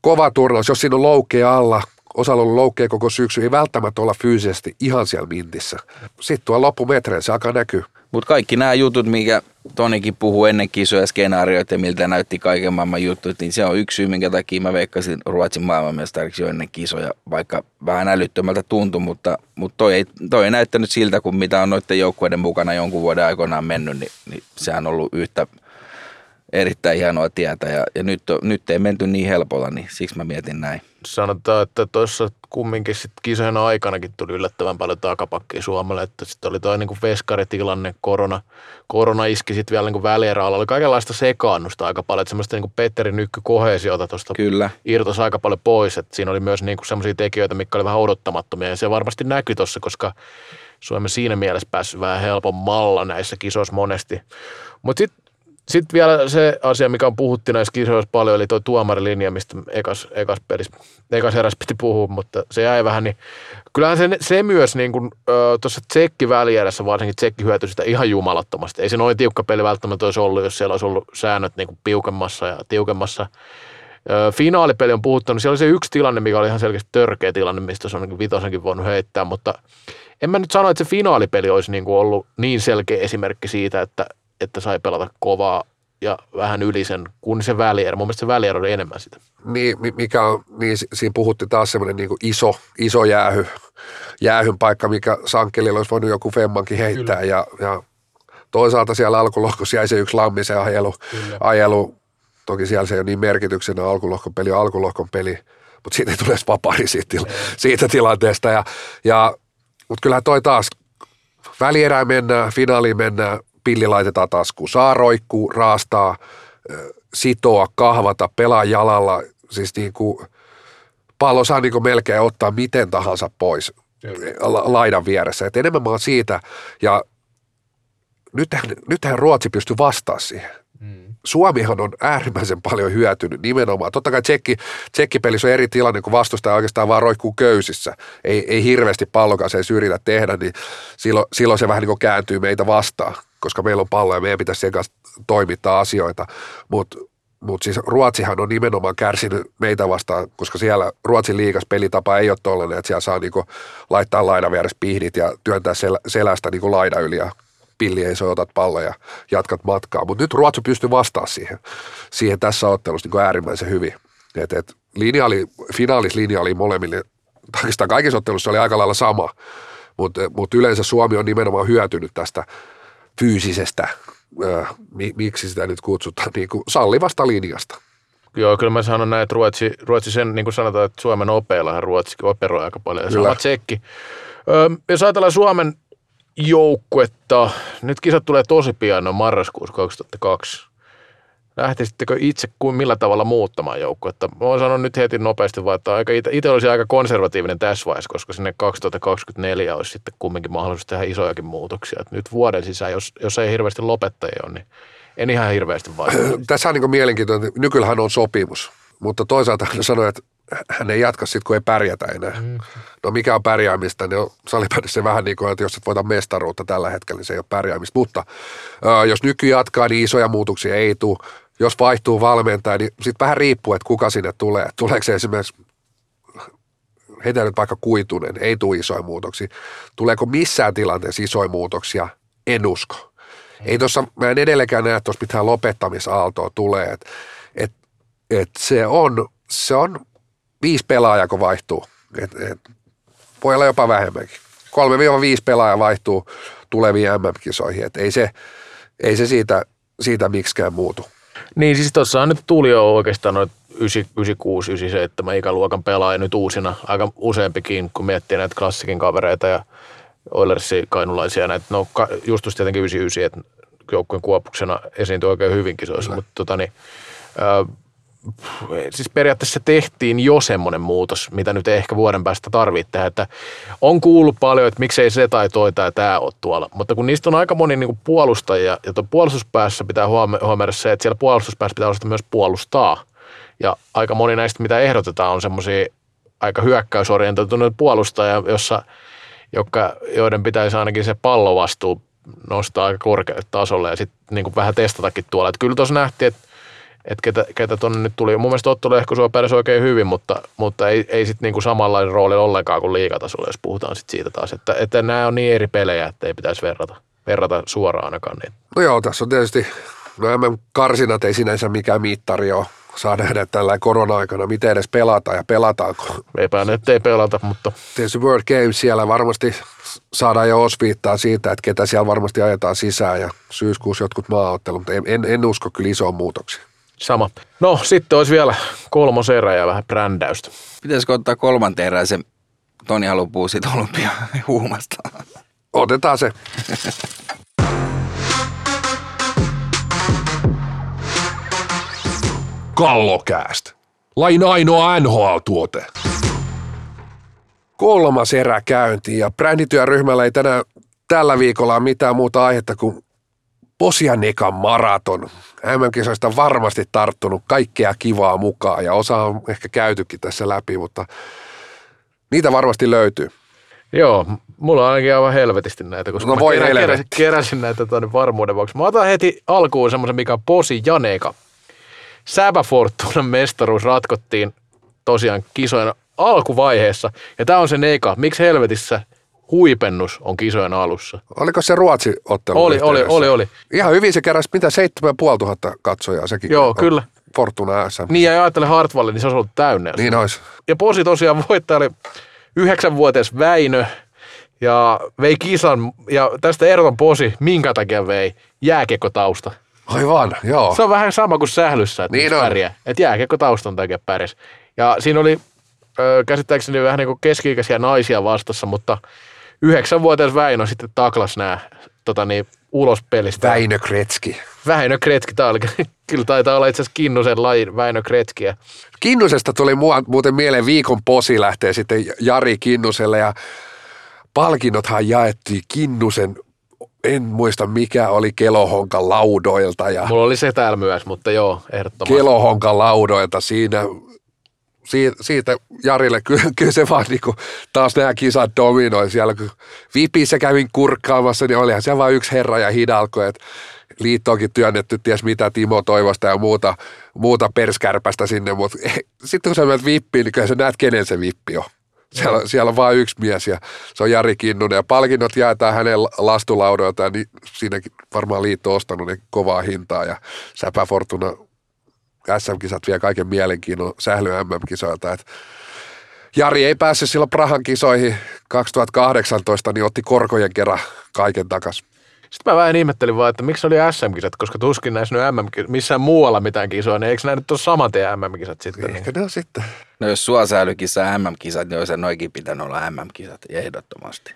kova turnaus, jos siinä on loukkeja alla, osalla on loukkeja koko syksy, ei välttämättä olla fyysisesti ihan siellä mintissä. Sitten tuo loppumetreillä se alkaa näkyä. Mutta kaikki nämä jutut, mikä Tonikin puhuu ennen kisoja, skenaarioita ja miltä näytti kaiken maailman jutut, niin se on yksi syy, minkä takia mä veikkasin Ruotsin maailmanmestariksi jo ennen kisoja, vaikka vähän älyttömältä tuntui, mutta, mutta toi, ei, toi ei näyttänyt siltä, kuin mitä on noiden joukkueiden mukana jonkun vuoden aikoinaan mennyt, niin, niin sehän on ollut yhtä erittäin hienoa tietä ja, ja nyt, nyt ei menty niin helpolla, niin siksi mä mietin näin. Sanotaan, että tuossa kumminkin sit kisojen aikanakin tuli yllättävän paljon takapakkia Suomelle, että sitten oli toi niinku veskaritilanne, korona, korona iski sitten vielä niinku välierä oli kaikenlaista sekaannusta aika paljon, että semmoista niinku Petteri Nykky kohesiota tuosta Kyllä. irtosi aika paljon pois, että siinä oli myös niinku semmoisia tekijöitä, mikä oli vähän odottamattomia ja se varmasti näkyi tuossa, koska Suomen siinä mielessä päässyt vähän helpommalla näissä kisoissa monesti. Mutta sitten sitten vielä se asia, mikä on puhuttu näissä kisoissa paljon, eli tuo tuomarilinja, mistä ekas, ekas, pelis, ekas eräs piti puhua, mutta se jäi vähän, niin kyllähän se, se myös niin kuin, tuossa tsekki välierässä varsinkin tsekki hyötyi sitä ihan jumalattomasti. Ei se noin tiukka peli välttämättä olisi ollut, jos siellä olisi ollut säännöt niin kuin piukemmassa ja tiukemmassa. Finaalipeli on puhuttanut, siellä oli se yksi tilanne, mikä oli ihan selkeästi törkeä tilanne, mistä se on niin vitosenkin voinut heittää, mutta en mä nyt sano, että se finaalipeli olisi niin kuin ollut niin selkeä esimerkki siitä, että, että sai pelata kovaa ja vähän yli sen, kun se välier. Mun mielestä se välier oli enemmän sitä. Niin, mikä on, niin siinä puhutti taas semmoinen niin iso, iso jäähy, jäähyn paikka, mikä Sankkelilla olisi voinut joku femmankin heittää ja, ja toisaalta siellä alkulohkossa jäi se yksi lammisen ajelu, ajelu. Toki siellä se ei ole niin merkityksenä alkulohkon peli on alkulohkon peli, mutta siitä ei tule edes vapaari siitä, siitä tilanteesta. Ja, ja, mutta kyllähän toi taas välierään mennään, finaaliin mennään, pilli laitetaan taskuun. Saa roikkuu, raastaa, sitoa, kahvata, pelaa jalalla. Siis niin kuin, pallo saa niin kuin melkein ottaa miten tahansa pois laidan vieressä. Et enemmän mä oon siitä, ja nythän, nythän Ruotsi pystyy vastaamaan siihen. Suomihan on äärimmäisen paljon hyötynyt nimenomaan. Totta kai tsekki, tsekkipelissä on eri tilanne, kun vastustaja oikeastaan vaan roikkuu köysissä. Ei, ei hirveästi pallokas ei yritä tehdä, niin silloin, silloin se vähän niin kuin kääntyy meitä vastaan koska meillä on pallo ja meidän pitäisi sen kanssa toimittaa asioita. Mutta mut siis Ruotsihan on nimenomaan kärsinyt meitä vastaan, koska siellä Ruotsin liigas pelitapa ei ole tollainen, että siellä saa niinku laittaa laidan vieressä pihdit ja työntää sel- selästä niinku laida yli ja pilli ei otat palloja ja jatkat matkaa. Mutta nyt Ruotsi pystyy vastaamaan siihen, siihen tässä ottelussa niinku äärimmäisen hyvin. Et, et linja oli, finaalislinja oli molemmille, oikeastaan kaikissa ottelussa oli aika lailla sama, mutta mut yleensä Suomi on nimenomaan hyötynyt tästä – fyysisestä, äh, miksi sitä nyt kutsutaan, niin kuin sallivasta linjasta. Joo, kyllä mä sanon näin, että Ruotsi, Ruotsi sen, niin kuin sanotaan, että Suomen opeillahan Ruotsi operoi aika paljon. Ja sama tsekki. Öö, jos ajatellaan Suomen joukkuetta, nyt kisat tulee tosi pian, no marraskuussa 2002 lähtisittekö itse kuin millä tavalla muuttamaan joukkuetta? Mä oon sanonut nyt heti nopeasti vaan, että aika, itse olisi aika konservatiivinen tässä vaiheessa, koska sinne 2024 olisi sitten kumminkin mahdollisuus tehdä isojakin muutoksia. Et nyt vuoden sisään, jos, jos ei hirveästi lopettajia ole, niin en ihan hirveästi vaan. Tässä on niin mielenkiintoinen, nykyllähän on sopimus, mutta toisaalta hän että hän ei jatka sitten, kun ei pärjätä enää. Mm. No mikä on pärjäämistä, niin on se vähän niin kuin, että jos et voita mestaruutta tällä hetkellä, niin se ei ole pärjäämistä. Mutta ää, jos nyky jatkaa, niin isoja muutoksia ei tule jos vaihtuu valmentaja, niin sitten vähän riippuu, että kuka sinne tulee. Tuleeko se esimerkiksi, heitä nyt vaikka kuitunen, ei tule isoja muutoksia. Tuleeko missään tilanteessa isoja muutoksia? En usko. Ei tossa, mä en edelleenkään näe, että tuossa mitään lopettamisaaltoa tulee. Et, et, et se, on, se on viisi pelaajaa, kun vaihtuu. Et, et, voi olla jopa vähemmänkin. 3-5 pelaajaa vaihtuu tuleviin MM-kisoihin. Et ei, se, ei se siitä, siitä miksikään muutu. Niin siis tuossa nyt tuli jo oikeastaan noin 96, 97 ikäluokan pelaaja nyt uusina aika useampikin, kun miettii näitä klassikin kavereita ja Oilersi kainulaisia näitä, no just tietenkin 99, että joukkueen kuopuksena esiintyi oikein hyvin kisoissa, mutta tota niin, siis periaatteessa tehtiin jo semmoinen muutos, mitä nyt ehkä vuoden päästä tarvitsee että on kuullut paljon, että miksei se tai toi tai tämä ole tuolla, mutta kun niistä on aika moni niin puolustajia, ja tuon puolustuspäässä pitää huomioida se, että siellä puolustuspäässä pitää osata myös puolustaa, ja aika moni näistä, mitä ehdotetaan, on semmoisia aika hyökkäysorientoituneita puolustajia, jossa, jotka, joiden pitäisi ainakin se pallovastuu nostaa aika korkealle tasolle ja sitten niin vähän testatakin tuolla. Että kyllä tuossa nähtiin, että että ketä, ketä tuonne nyt tuli. Mun mielestä Otto Lehkosua pärjäsi oikein hyvin, mutta, mutta ei, ei sitten niinku samanlainen rooli ollenkaan kuin liikatasolla, jos puhutaan sit siitä taas. Että, että nämä on niin eri pelejä, että ei pitäisi verrata. verrata suoraan ainakaan niitä. No joo, tässä on tietysti, no MM-karsinat ei sinänsä mikään mittari ole. Saa nähdä tällä korona-aikana, miten edes pelataan ja pelataanko. Eipä nyt ei pelata, mutta Tietysti World Games siellä varmasti saadaan jo osviittaa siitä, että ketä siellä varmasti ajetaan sisään ja syyskuussa jotkut maaottelut, mutta en, en, en usko kyllä isoon muutoksiin. Sama. No sitten olisi vielä kolmos erä ja vähän brändäystä. Pitäisikö ottaa kolmanteen erään se Toni haluu siitä olympia huumasta? Otetaan se. Kallokääst. Lain ainoa NHL-tuote. Kolmas erä käyntiin ja brändityöryhmällä ei tänään tällä viikolla ole mitään muuta aihetta kuin Posianekan maraton. MM-kisoista varmasti tarttunut kaikkea kivaa mukaan ja osa on ehkä käytykin tässä läpi, mutta niitä varmasti löytyy. Joo, mulla on ainakin aivan helvetisti näitä, koska No mä voi kerä, keräsin, keräsin näitä tuonne varmuuden vuoksi. Mä otan heti alkuun semmoisen, mikä on Posi Janeka. Säbä Fortunan mestaruus ratkottiin tosiaan kisojen alkuvaiheessa. Ja tämä on se Neka. Miksi helvetissä huipennus on kisojen alussa? Oliko se Ruotsi-ottelu? Oli, oli, yhteydessä? oli, oli. Ihan hyvin se keräsi, mitä 7500 katsojaa sekin. Joo, on kyllä. Fortuna SM. Niin ja ajattele Hartwallin, niin se olisi ollut täynnä. Niin olisi. Ja Posi tosiaan voittaja oli yhdeksänvuotias Väinö ja vei kisan. Ja tästä eroton Posi, minkä takia vei? Jääkiekkotausta. Aivan, joo. Se on vähän sama kuin sählyssä, että Niin pärjää. Että jääkiekko taustan takia pärjäs. Ja siinä oli ö, käsittääkseni vähän niin kuin keski-ikäisiä naisia vastassa, mutta yhdeksänvuotias Väinö sitten taklas nämä tota niin, ulos pelistä. Väinö Kretski. Väinö Kretski, tämä oli, kyllä taitaa olla itse asiassa Kinnusen lajin Väinö Kretskiä. Kinnusesta tuli muuten mieleen viikon posi lähtee sitten Jari Kinnuselle ja palkinnothan jaettiin Kinnusen, en muista mikä oli Kelohonkan laudoilta ja Mulla oli se täällä myös, mutta joo, ehdottomasti. Kelohonkan laudoilta siinä siitä, siitä Jarille kyllä, kyllä se vaan niin taas nämä kisat dominoi siellä, kun Vipissä kävin kurkkaamassa, niin olihan siellä vain yksi herra ja hidalko, että liittoonkin työnnetty ties mitä Timo Toivosta ja muuta, muuta perskärpästä sinne, mutta sitten kun sä menet vippiin, niin kyllä sä näet, kenen se vippi on. Siellä, siellä on vain yksi mies ja se on Jari Kinnunen ja palkinnot jaetaan hänen lastulaudoiltaan, niin siinäkin varmaan liitto on ostanut ne kovaa hintaa ja Säpä Fortuna SM-kisat vie kaiken mielenkiinnon sähly MM-kisoilta. Et Jari ei päässyt silloin Prahan kisoihin 2018, niin otti korkojen kerran kaiken takas. Sitten mä vähän ihmettelin vaan, että miksi oli SM-kisat, koska tuskin näissä nyt MM, missään muualla mitään kisoja, niin eikö nämä nyt ole saman tien MM-kisat sitten? Niin. Ehkä ne on sitten. No jos suosäilykissa MM-kisat, niin olisi noikin pitänyt olla MM-kisat ehdottomasti.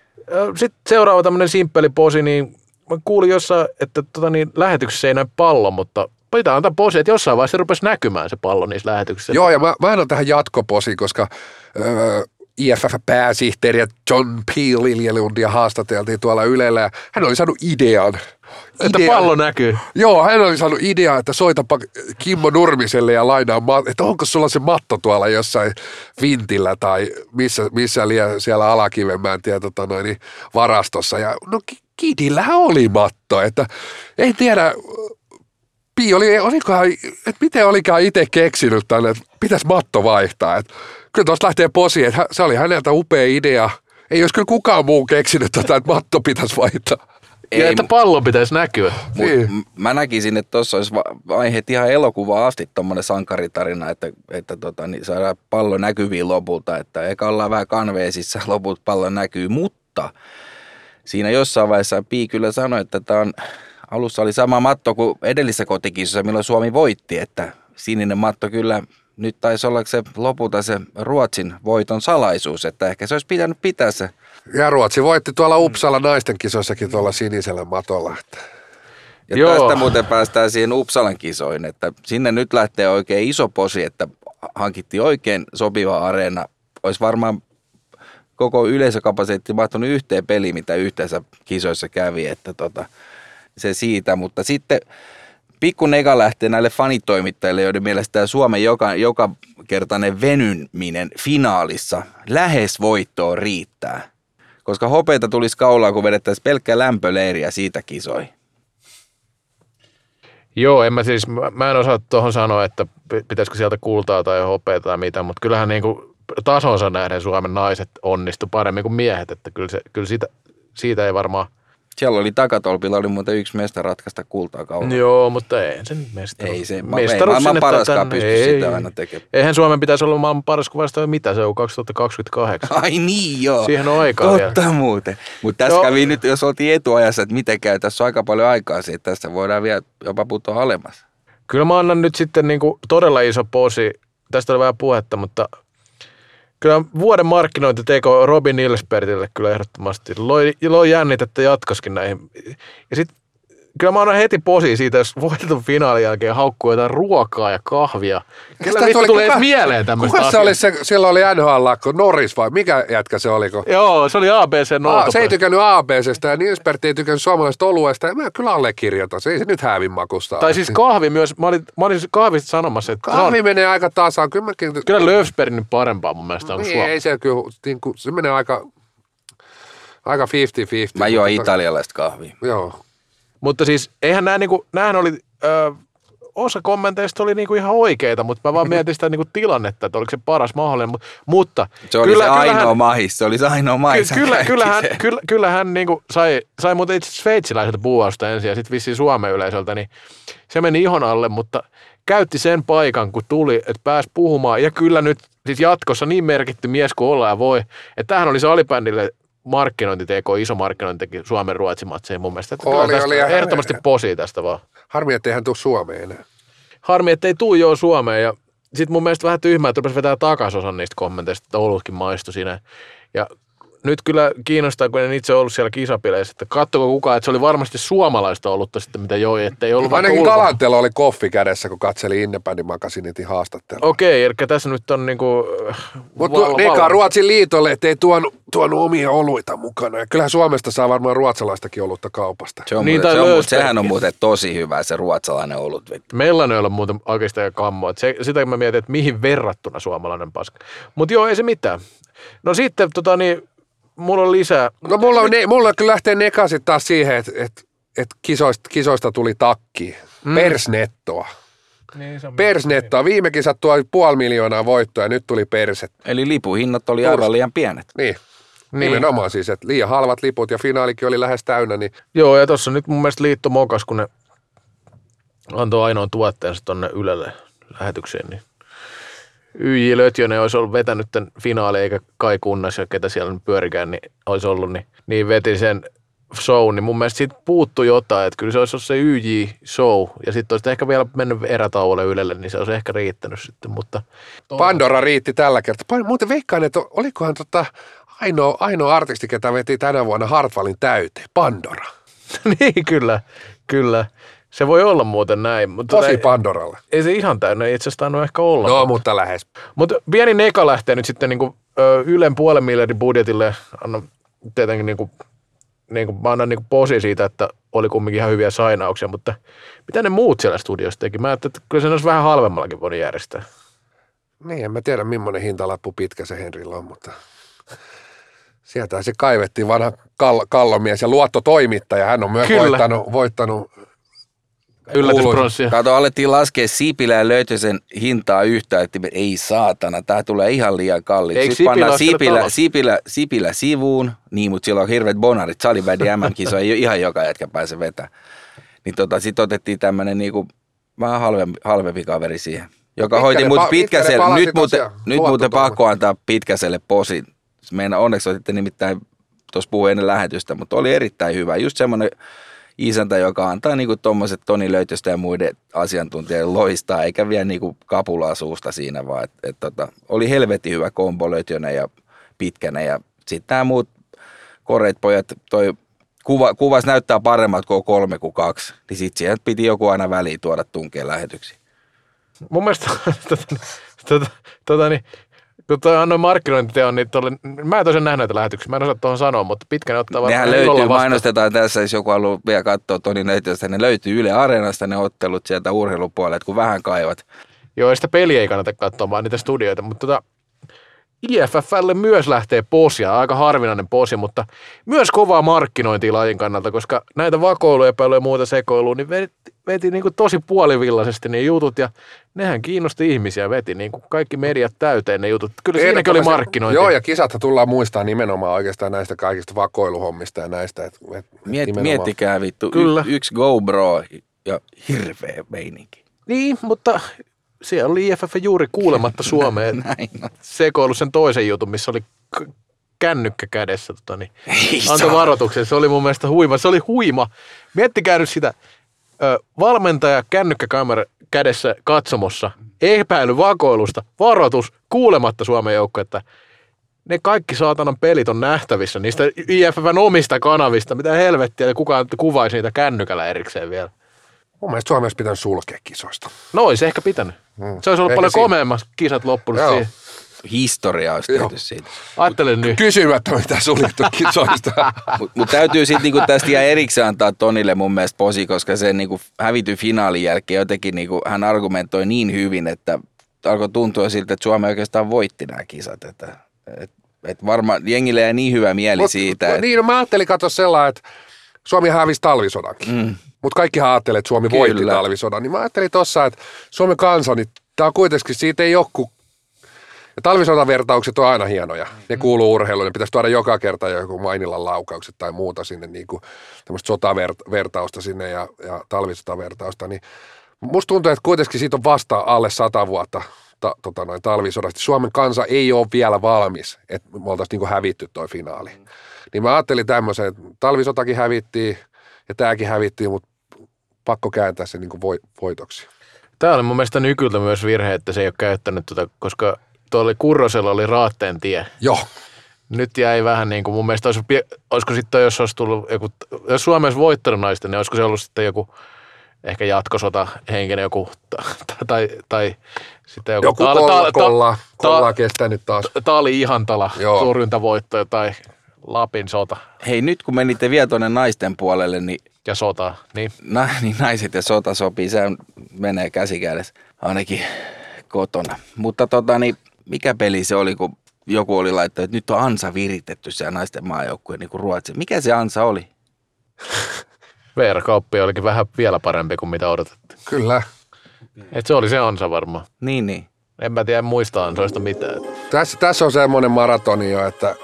Sitten seuraava tämmöinen simppeli posi, niin mä kuulin jossain, että tota niin, lähetyksessä ei näy pallo, mutta pitää antaa posi, että jossain vaiheessa se rupesi näkymään se pallo niissä lähetyksissä. Joo, ja mä, mä ole tähän jatkoposi, koska öö, IFF-pääsihteeri John P. Liljelundia haastateltiin tuolla Ylellä, ja hän oli saanut idean. Että Idean. pallo näkyy. Joo, hän oli saanut idea, että soitapa Kimmo Nurmiselle ja lainaa, että onko sulla se matto tuolla jossain vintillä tai missä, missä liian siellä Alakivenmään tie, tota noin, niin varastossa. Ja no Ki- Kidillähän oli matto, että en tiedä, Pi oli, olikohan, että miten olikaan itse keksinyt tänne, että pitäisi matto vaihtaa. Että kyllä tuosta lähtee posi, että se oli häneltä upea idea. Ei olisi kyllä kukaan muu keksinyt tätä, että matto pitäisi vaihtaa. Ja että pallo pitäisi näkyä. Mut Niin. mä näkisin, että tuossa olisi aiheet ihan elokuva asti tuommoinen sankaritarina, että, että tota, niin saadaan pallo näkyviin lopulta, että eka ollaan vähän kanveesissa, loput pallo näkyy, mutta siinä jossain vaiheessa Pii kyllä sanoi, että tämä on, alussa oli sama matto kuin edellisessä kotikisossa, milloin Suomi voitti, että sininen matto kyllä nyt taisi olla se lopulta se Ruotsin voiton salaisuus, että ehkä se olisi pitänyt pitää se Ja Ruotsi voitti tuolla Uppsala naisten kisoissakin tuolla sinisellä matolla. Että. Ja Joo. Tästä muuten päästään siihen Uppsalan kisoihin, että sinne nyt lähtee oikein iso posi, että hankittiin oikein sopiva areena. Olisi varmaan koko yleisökapasiteetti mahtunut yhteen peliin, mitä yhteensä kisoissa kävi, että tota, se siitä. Mutta sitten pikku nega lähtee näille fanitoimittajille, joiden mielestä tämä Suomen joka, joka kertainen venyminen finaalissa lähes voittoon riittää. Koska hopeita tulisi kaulaa, kun vedettäisiin pelkkää lämpöleiriä siitä kisoi. Joo, en mä siis, mä, en osaa tuohon sanoa, että pi- pitäisikö sieltä kultaa tai hopeaa tai mitä, mutta kyllähän niin kuin tasonsa nähden Suomen naiset onnistu paremmin kuin miehet, että kyllä, se, kyllä siitä, siitä ei varmaan Siellä oli takatolpilla, oli muuten yksi mesta ratkaista kultaa kauan. Joo, mutta ei se nyt mestaruus. Ei se, ei mestaruus maailman paraskaan pysty Ei. sitä aina tekemään. Eihän Suomen pitäisi olla maailman paras, kun vasta mitä se on 2028. Ai niin joo. Siihen on aikaa vielä. Totta muuten. Mutta tässä Joo. kävi nyt, jos oltiin etuajassa, että miten käy, tässä on aika paljon aikaa siitä, että tässä voidaan vielä jopa putoa alemmas. Kyllä mä annan nyt sitten niin kuin todella iso posi. Tästä oli vähän puhetta, mutta kyllä vuoden markkinointiteko Robin Nilsbertille kyllä ehdottomasti loi, loi jännitettä jatkoskin näihin. Ja sitten kyllä mä annan heti posi siitä, jos voitetun finaalin jälkeen haukkuu jotain ruokaa ja kahvia. Kyllä vittu tulee kuka- mieleen tämmöistä Kuka se asiaa. oli se, silloin oli NHL-lakko, Norris vai mikä jätkä se oliko? Joo, se oli ABC Nootopä. se ei tykännyt ABCstä ja Nilsberg ei tykännyt suomalaisesta oluesta ja mä kyllä allekirjoitan, se ei se nyt hävin makusta. Tai siis kahvi myös. Mä olin, mä olin kahvista sanomassa, että Kahvi on, menee aika tasaan, kyllä mäkin... kyllä Löfsberg nyt parempaa mun mielestä on niin, ei se kyllä, niin kuin, se menee aika, aika 50-50. Mä join mutta- italialaista kahvia. Joo. Mutta siis eihän nämä niinku, näähän oli, ö, osa kommenteista oli niinku ihan oikeita, mutta mä vaan mietin sitä niinku tilannetta, että oliko se paras mahdollinen. Mu- Mutta Se oli kyllä, se ainoa kyllähän, mahis, se oli se ainoa mahis. ky- kyllä, kyllähän, kyllä, kyllähän niinku sai, sai muuten itse sveitsiläiseltä puuausta ensin ja sitten vissiin Suomen yleisöltä, niin se meni ihon alle, mutta käytti sen paikan, kun tuli, että pääsi puhumaan. Ja kyllä nyt siis jatkossa niin merkitty mies kuin ollaan voi, että tämähän oli se alibändille markkinointiteko, iso markkinointiteko Suomen ruotsin matseihin mun mielestä. Että Oli, oli, ehdottomasti posi tästä vaan. Harmi, ettei hän tule Suomeen enää. Harmi, että ei tuu joo Suomeen ja sitten mun mielestä vähän tyhmää, että rupesi vetää takaisin osan niistä kommenteista, että olutkin maistui siinä. Ja nyt kyllä kiinnostaa, kun en itse ollut siellä kisapileissä, että katsoko kukaan, että se oli varmasti suomalaista olutta sitten, mitä joi, että ei ollut Ainakin vaikka ulko- Galantelo oli koffi kädessä, kun katseli Independent Magasinetin haastattelua. Okei, eli tässä nyt on niinku... Mutta val- Neka val- Ruotsin liitolle, ettei tuonut, tuonut omia oluita mukana. Ja kyllähän Suomesta saa varmaan ruotsalaistakin olutta kaupasta. Se on, Niin, niin, tai se on, Löfberg. sehän on muuten tosi hyvä se ruotsalainen olut. vittu. Meillä ei ole muuten oikeastaan kammoa. Se, sitä mä mietin, että mihin verrattuna suomalainen paska. Mutta joo, ei se mitään. No sitten, tota niin, mulla on lisää. No mulla, on ne, mulla kyllä lähtee Neka sit taas siihen, että et, et kisoista, kisoista tuli takki. Mm. Persnettoa. Niin, Persnettoa. Viime kisat tuo puoli miljoonaa voittoa ja nyt tuli perset. Eli lipuhinnat oli aivan liian pienet. Niin. Niin. niin. Nimenomaan siis, että liian halvat liput ja finaalikin oli lähes täynnä, niin Joo, ja tuossa nyt mun mielestä liitto mokas, kun ne antoi ainoan tuotteensa tonne Ylelle lähetykseen, niin YJ Lötjönen olisi ollut vetänyt tämän finaali, eikä Kai Kunnas ja ketä siellä nyt pyörikään, niin olisi ollut, niin, niin veti sen show, niin mun mielestä siitä puuttui jotain, että kyllä se olisi ollut se YJ show, ja sitten olisi ehkä vielä mennyt erätauolle Ylelle, niin se olisi ehkä riittänyt sitten, mutta Pandora riitti tällä kertaa. Muuten veikkaan, että olikohan tota ainoa, ainoa artisti, ketä veti tänä vuonna Hartwallin täyteen, Pandora. niin kyllä, kyllä. Se voi olla muuten näin, mutta Tosi ei, Pandoralle. ei se ihan täynnä, ei itse asiassa tainnut ehkä olla. No, mutta lähes. Mutta pieni neka lähtee nyt sitten niinku, Ylen puolen miljardin budjetille. Annan tietenkin niinku, niinku, mä annan niinku posi siitä, että oli kumminkin ihan hyviä sainauksia, mutta mitä ne muut siellä studiossa teki? Mä ajattelin, että kyllä se olisi vähän halvemmallakin voinut järjestää. Niin, en mä tiedä millainen hintalappu pitkä se Henrillä on, mutta sieltä se kaivettiin vanha kall- kallomies ja luottotoimittaja. Hän on myös Kyllä. voittanut, voittanut Yllätyspronssia. Kato, alettiin laskea Sipilä ja löytyi sen hintaa yhtä, että ei saatana, tämä tulee ihan liian kalliiksi. Eikö Sitten pannaan Sipilä? Sipilä, Sipilä sivuun, niin, mutta sillä on hirveät bonarit, salibändi MM-kiso, ei ihan joka jätkä pääse vetää. Niin tota, sitten otettiin tämmöinen niinku, vähän halvempi, halvempi kaveri siihen, joka Pitkälle hoiti mut pitkäselle, nyt muuten, nyt muuten pakko antaa pitkäselle posi. Meidän onneksi otitte nimittäin, tuossa puhuin ennen lähetystä, mutta oli erittäin hyvä. Just semmoinen isäntä, joka antaa niinku tuommoiset Toni Löytöstä ja muiden asiantuntijoiden loistaa, eikä vie niinku kapulaa suusta siinä, vaan et, et tota, oli helvetin hyvä kombo Löytönen ja Pitkänen ja sitten nämä muut koreet pojat, toi kuva, kuvas näyttää paremmat kuin kolme kuin kaksi, niin sitten siihen piti joku aina väliin tuoda tunkeen lähetyksiin. Mun mielestä tota, tota, tota, niin, kun toi annoin markkinointiteon, niin tolle, mä en tosiaan nähnyt näitä lähetyksiä, mä en osaa tuohon sanoa, mutta pitkän ottaa varmaan Nehän löytyy, mainostetaan tässä, jos joku haluaa vielä katsoa Toni Löytöstä, ne löytyy Yle Areenasta ne ottelut sieltä urheilupuolelta, kun vähän kaivat. Joo, ja sitä peliä ei kannata katsoa, vaan niitä studioita, mutta tota, IFFlle myös lähtee posia, aika harvinainen posi, mutta myös kovaa markkinointia lajin kannalta, koska näitä vakoiluepäilyjä ja muuta sekoilua, niin veti niin kuin tosi puolivillaisesti ne jutut ja nehän kiinnosti ihmisiä, veti niin kuin kaikki mediat täyteen ne jutut. Kyllä siinäkin oli markkinointi. Joo, ja kisatha tullaan muistaa nimenomaan oikeastaan näistä kaikista vakoiluhommista ja näistä. Et, et Miet, nimenomaan- miettikää vittu, Kyllä. y, yksi GoPro ja hirveä meininki. Niin, mutta siellä oli IFF juuri kuulematta Suomeen sekoillut sen toisen jutun, missä oli k- kännykkä kädessä. Tota, niin, antoi varoituksen. Se oli mun mielestä huima. Se oli huima. Miettikää nyt sitä. Ö, valmentaja kännykkäkamera kädessä katsomossa, epäily vakoilusta, varoitus, kuulematta Suomen joukko, että ne kaikki saatanan pelit on nähtävissä niistä IFFn omista kanavista. Mitä helvettiä, kukaan kuvaisi niitä kännykällä erikseen vielä. Mun mielestä Suomessa pitänyt sulkea kisoista. No olisi ehkä pitänyt. Mm. Se olisi ollut Ehkä paljon siinä- komeammat kisat loppunut Joo. siihen. Historia olisi Joo. tehty siitä. Ajattelen nyt. Kysymättä mitä suljettu kisoista. Mutta mut täytyy sitten niinku tästä ihan erikseen antaa Tonille mun mielestä posi, koska se niinku hävity finaalin jälkeen jotenkin niinku hän argumentoi niin hyvin, että alkoi tuntua siltä, että Suomi oikeastaan voitti nämä kisat. Että, et, et varmaan jengille jäi niin hyvä mieli Mut- siitä. mut Että, Niin, no mä ajattelin katsoa sellainen, että Suomi hävisi talvisodankin. mm, Mutta kaikkihan ajattelee, että Suomi Kyllä. voitti talvisodan. Niin mä ajattelin tossa, että Suomen kansa, niin tää on kuitenkin, siitä ei joku... Ja talvisotavertaukset on aina hienoja. Ne kuuluu urheiluun. Ne pitäisi tuoda joka kerta joku Mainilan laukaukset tai muuta sinne, niin kuin tämmöistä sotavertausta sinne ja, ja talvisotavertausta. Niin musta tuntuu, että kuitenkin siitä on vasta alle sata vuotta ta, tota noin, talvisodasta. Suomen kansa ei ole vielä valmis, että me oltaisiin niin hävitty toi finaali. Niin mä ajattelin tämmöisen, että talvisotakin hävittiin ja tämäkin hävittiin, mutta pakko kääntää se niin voi, voitoksi. Tämä oli mun mielestä nykyltä myös virhe, että se ei ole käyttänyt tuota, koska tuo oli Kurrosella oli Raatteen tie. Joo, Nyt jäi vähän niin kuin mun mielestä, olisi, olisiko sitten, jos olisi tullut joku, jos Suomi olisi voittanut naista, niin olisiko se ollut sitten joku ehkä jatkosota henkinen joku, ta- ta- tai, tai sitten joku, joku ta- kolla, ta- kolla, ta- kolla kestänyt taas. ta- Taali Ihantala Joo. torjuntavoitto tai Lapin sota hei, nyt kun menitte vielä tuonne naisten puolelle, niin, ja sota, niin na, niin naiset ja sota sopii. Se menee käsikädessä ainakin kotona. Mutta tota, niin, mikä peli se oli, kun joku oli laittanut, että nyt on ansa viritetty siellä naisten maajoukkueen niin kuin Ruotsi. Mikä se ansa oli? Veera Kauppi olikin vähän vielä parempi kuin mitä odotettiin. Kyllä. Et se oli se ansa varmaan. Niin, niin. En mä tiedä muista ansoista mitään. Tässä, tässä on semmoinen maratoni jo, että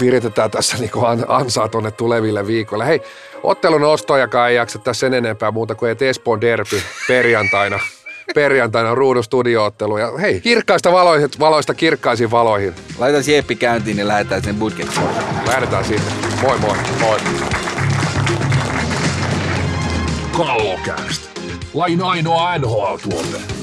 viritetään tässä niinku an, ansaa tuonne tuleville viikoille. Hei, ottelun ostojakaan ei jaksa tässä sen enempää muuta kuin että Espoon derby perjantaina. Perjantaina ruudun studioottelu. Ja hei, kirkkaista valoista, valoista kirkkaisiin valoihin. Laita Jeppi käyntiin ja lähdetään sen budget Lähdetään sinne. Moi moi. Moi. Kallokääst. Lain ainoa NHL-tuote.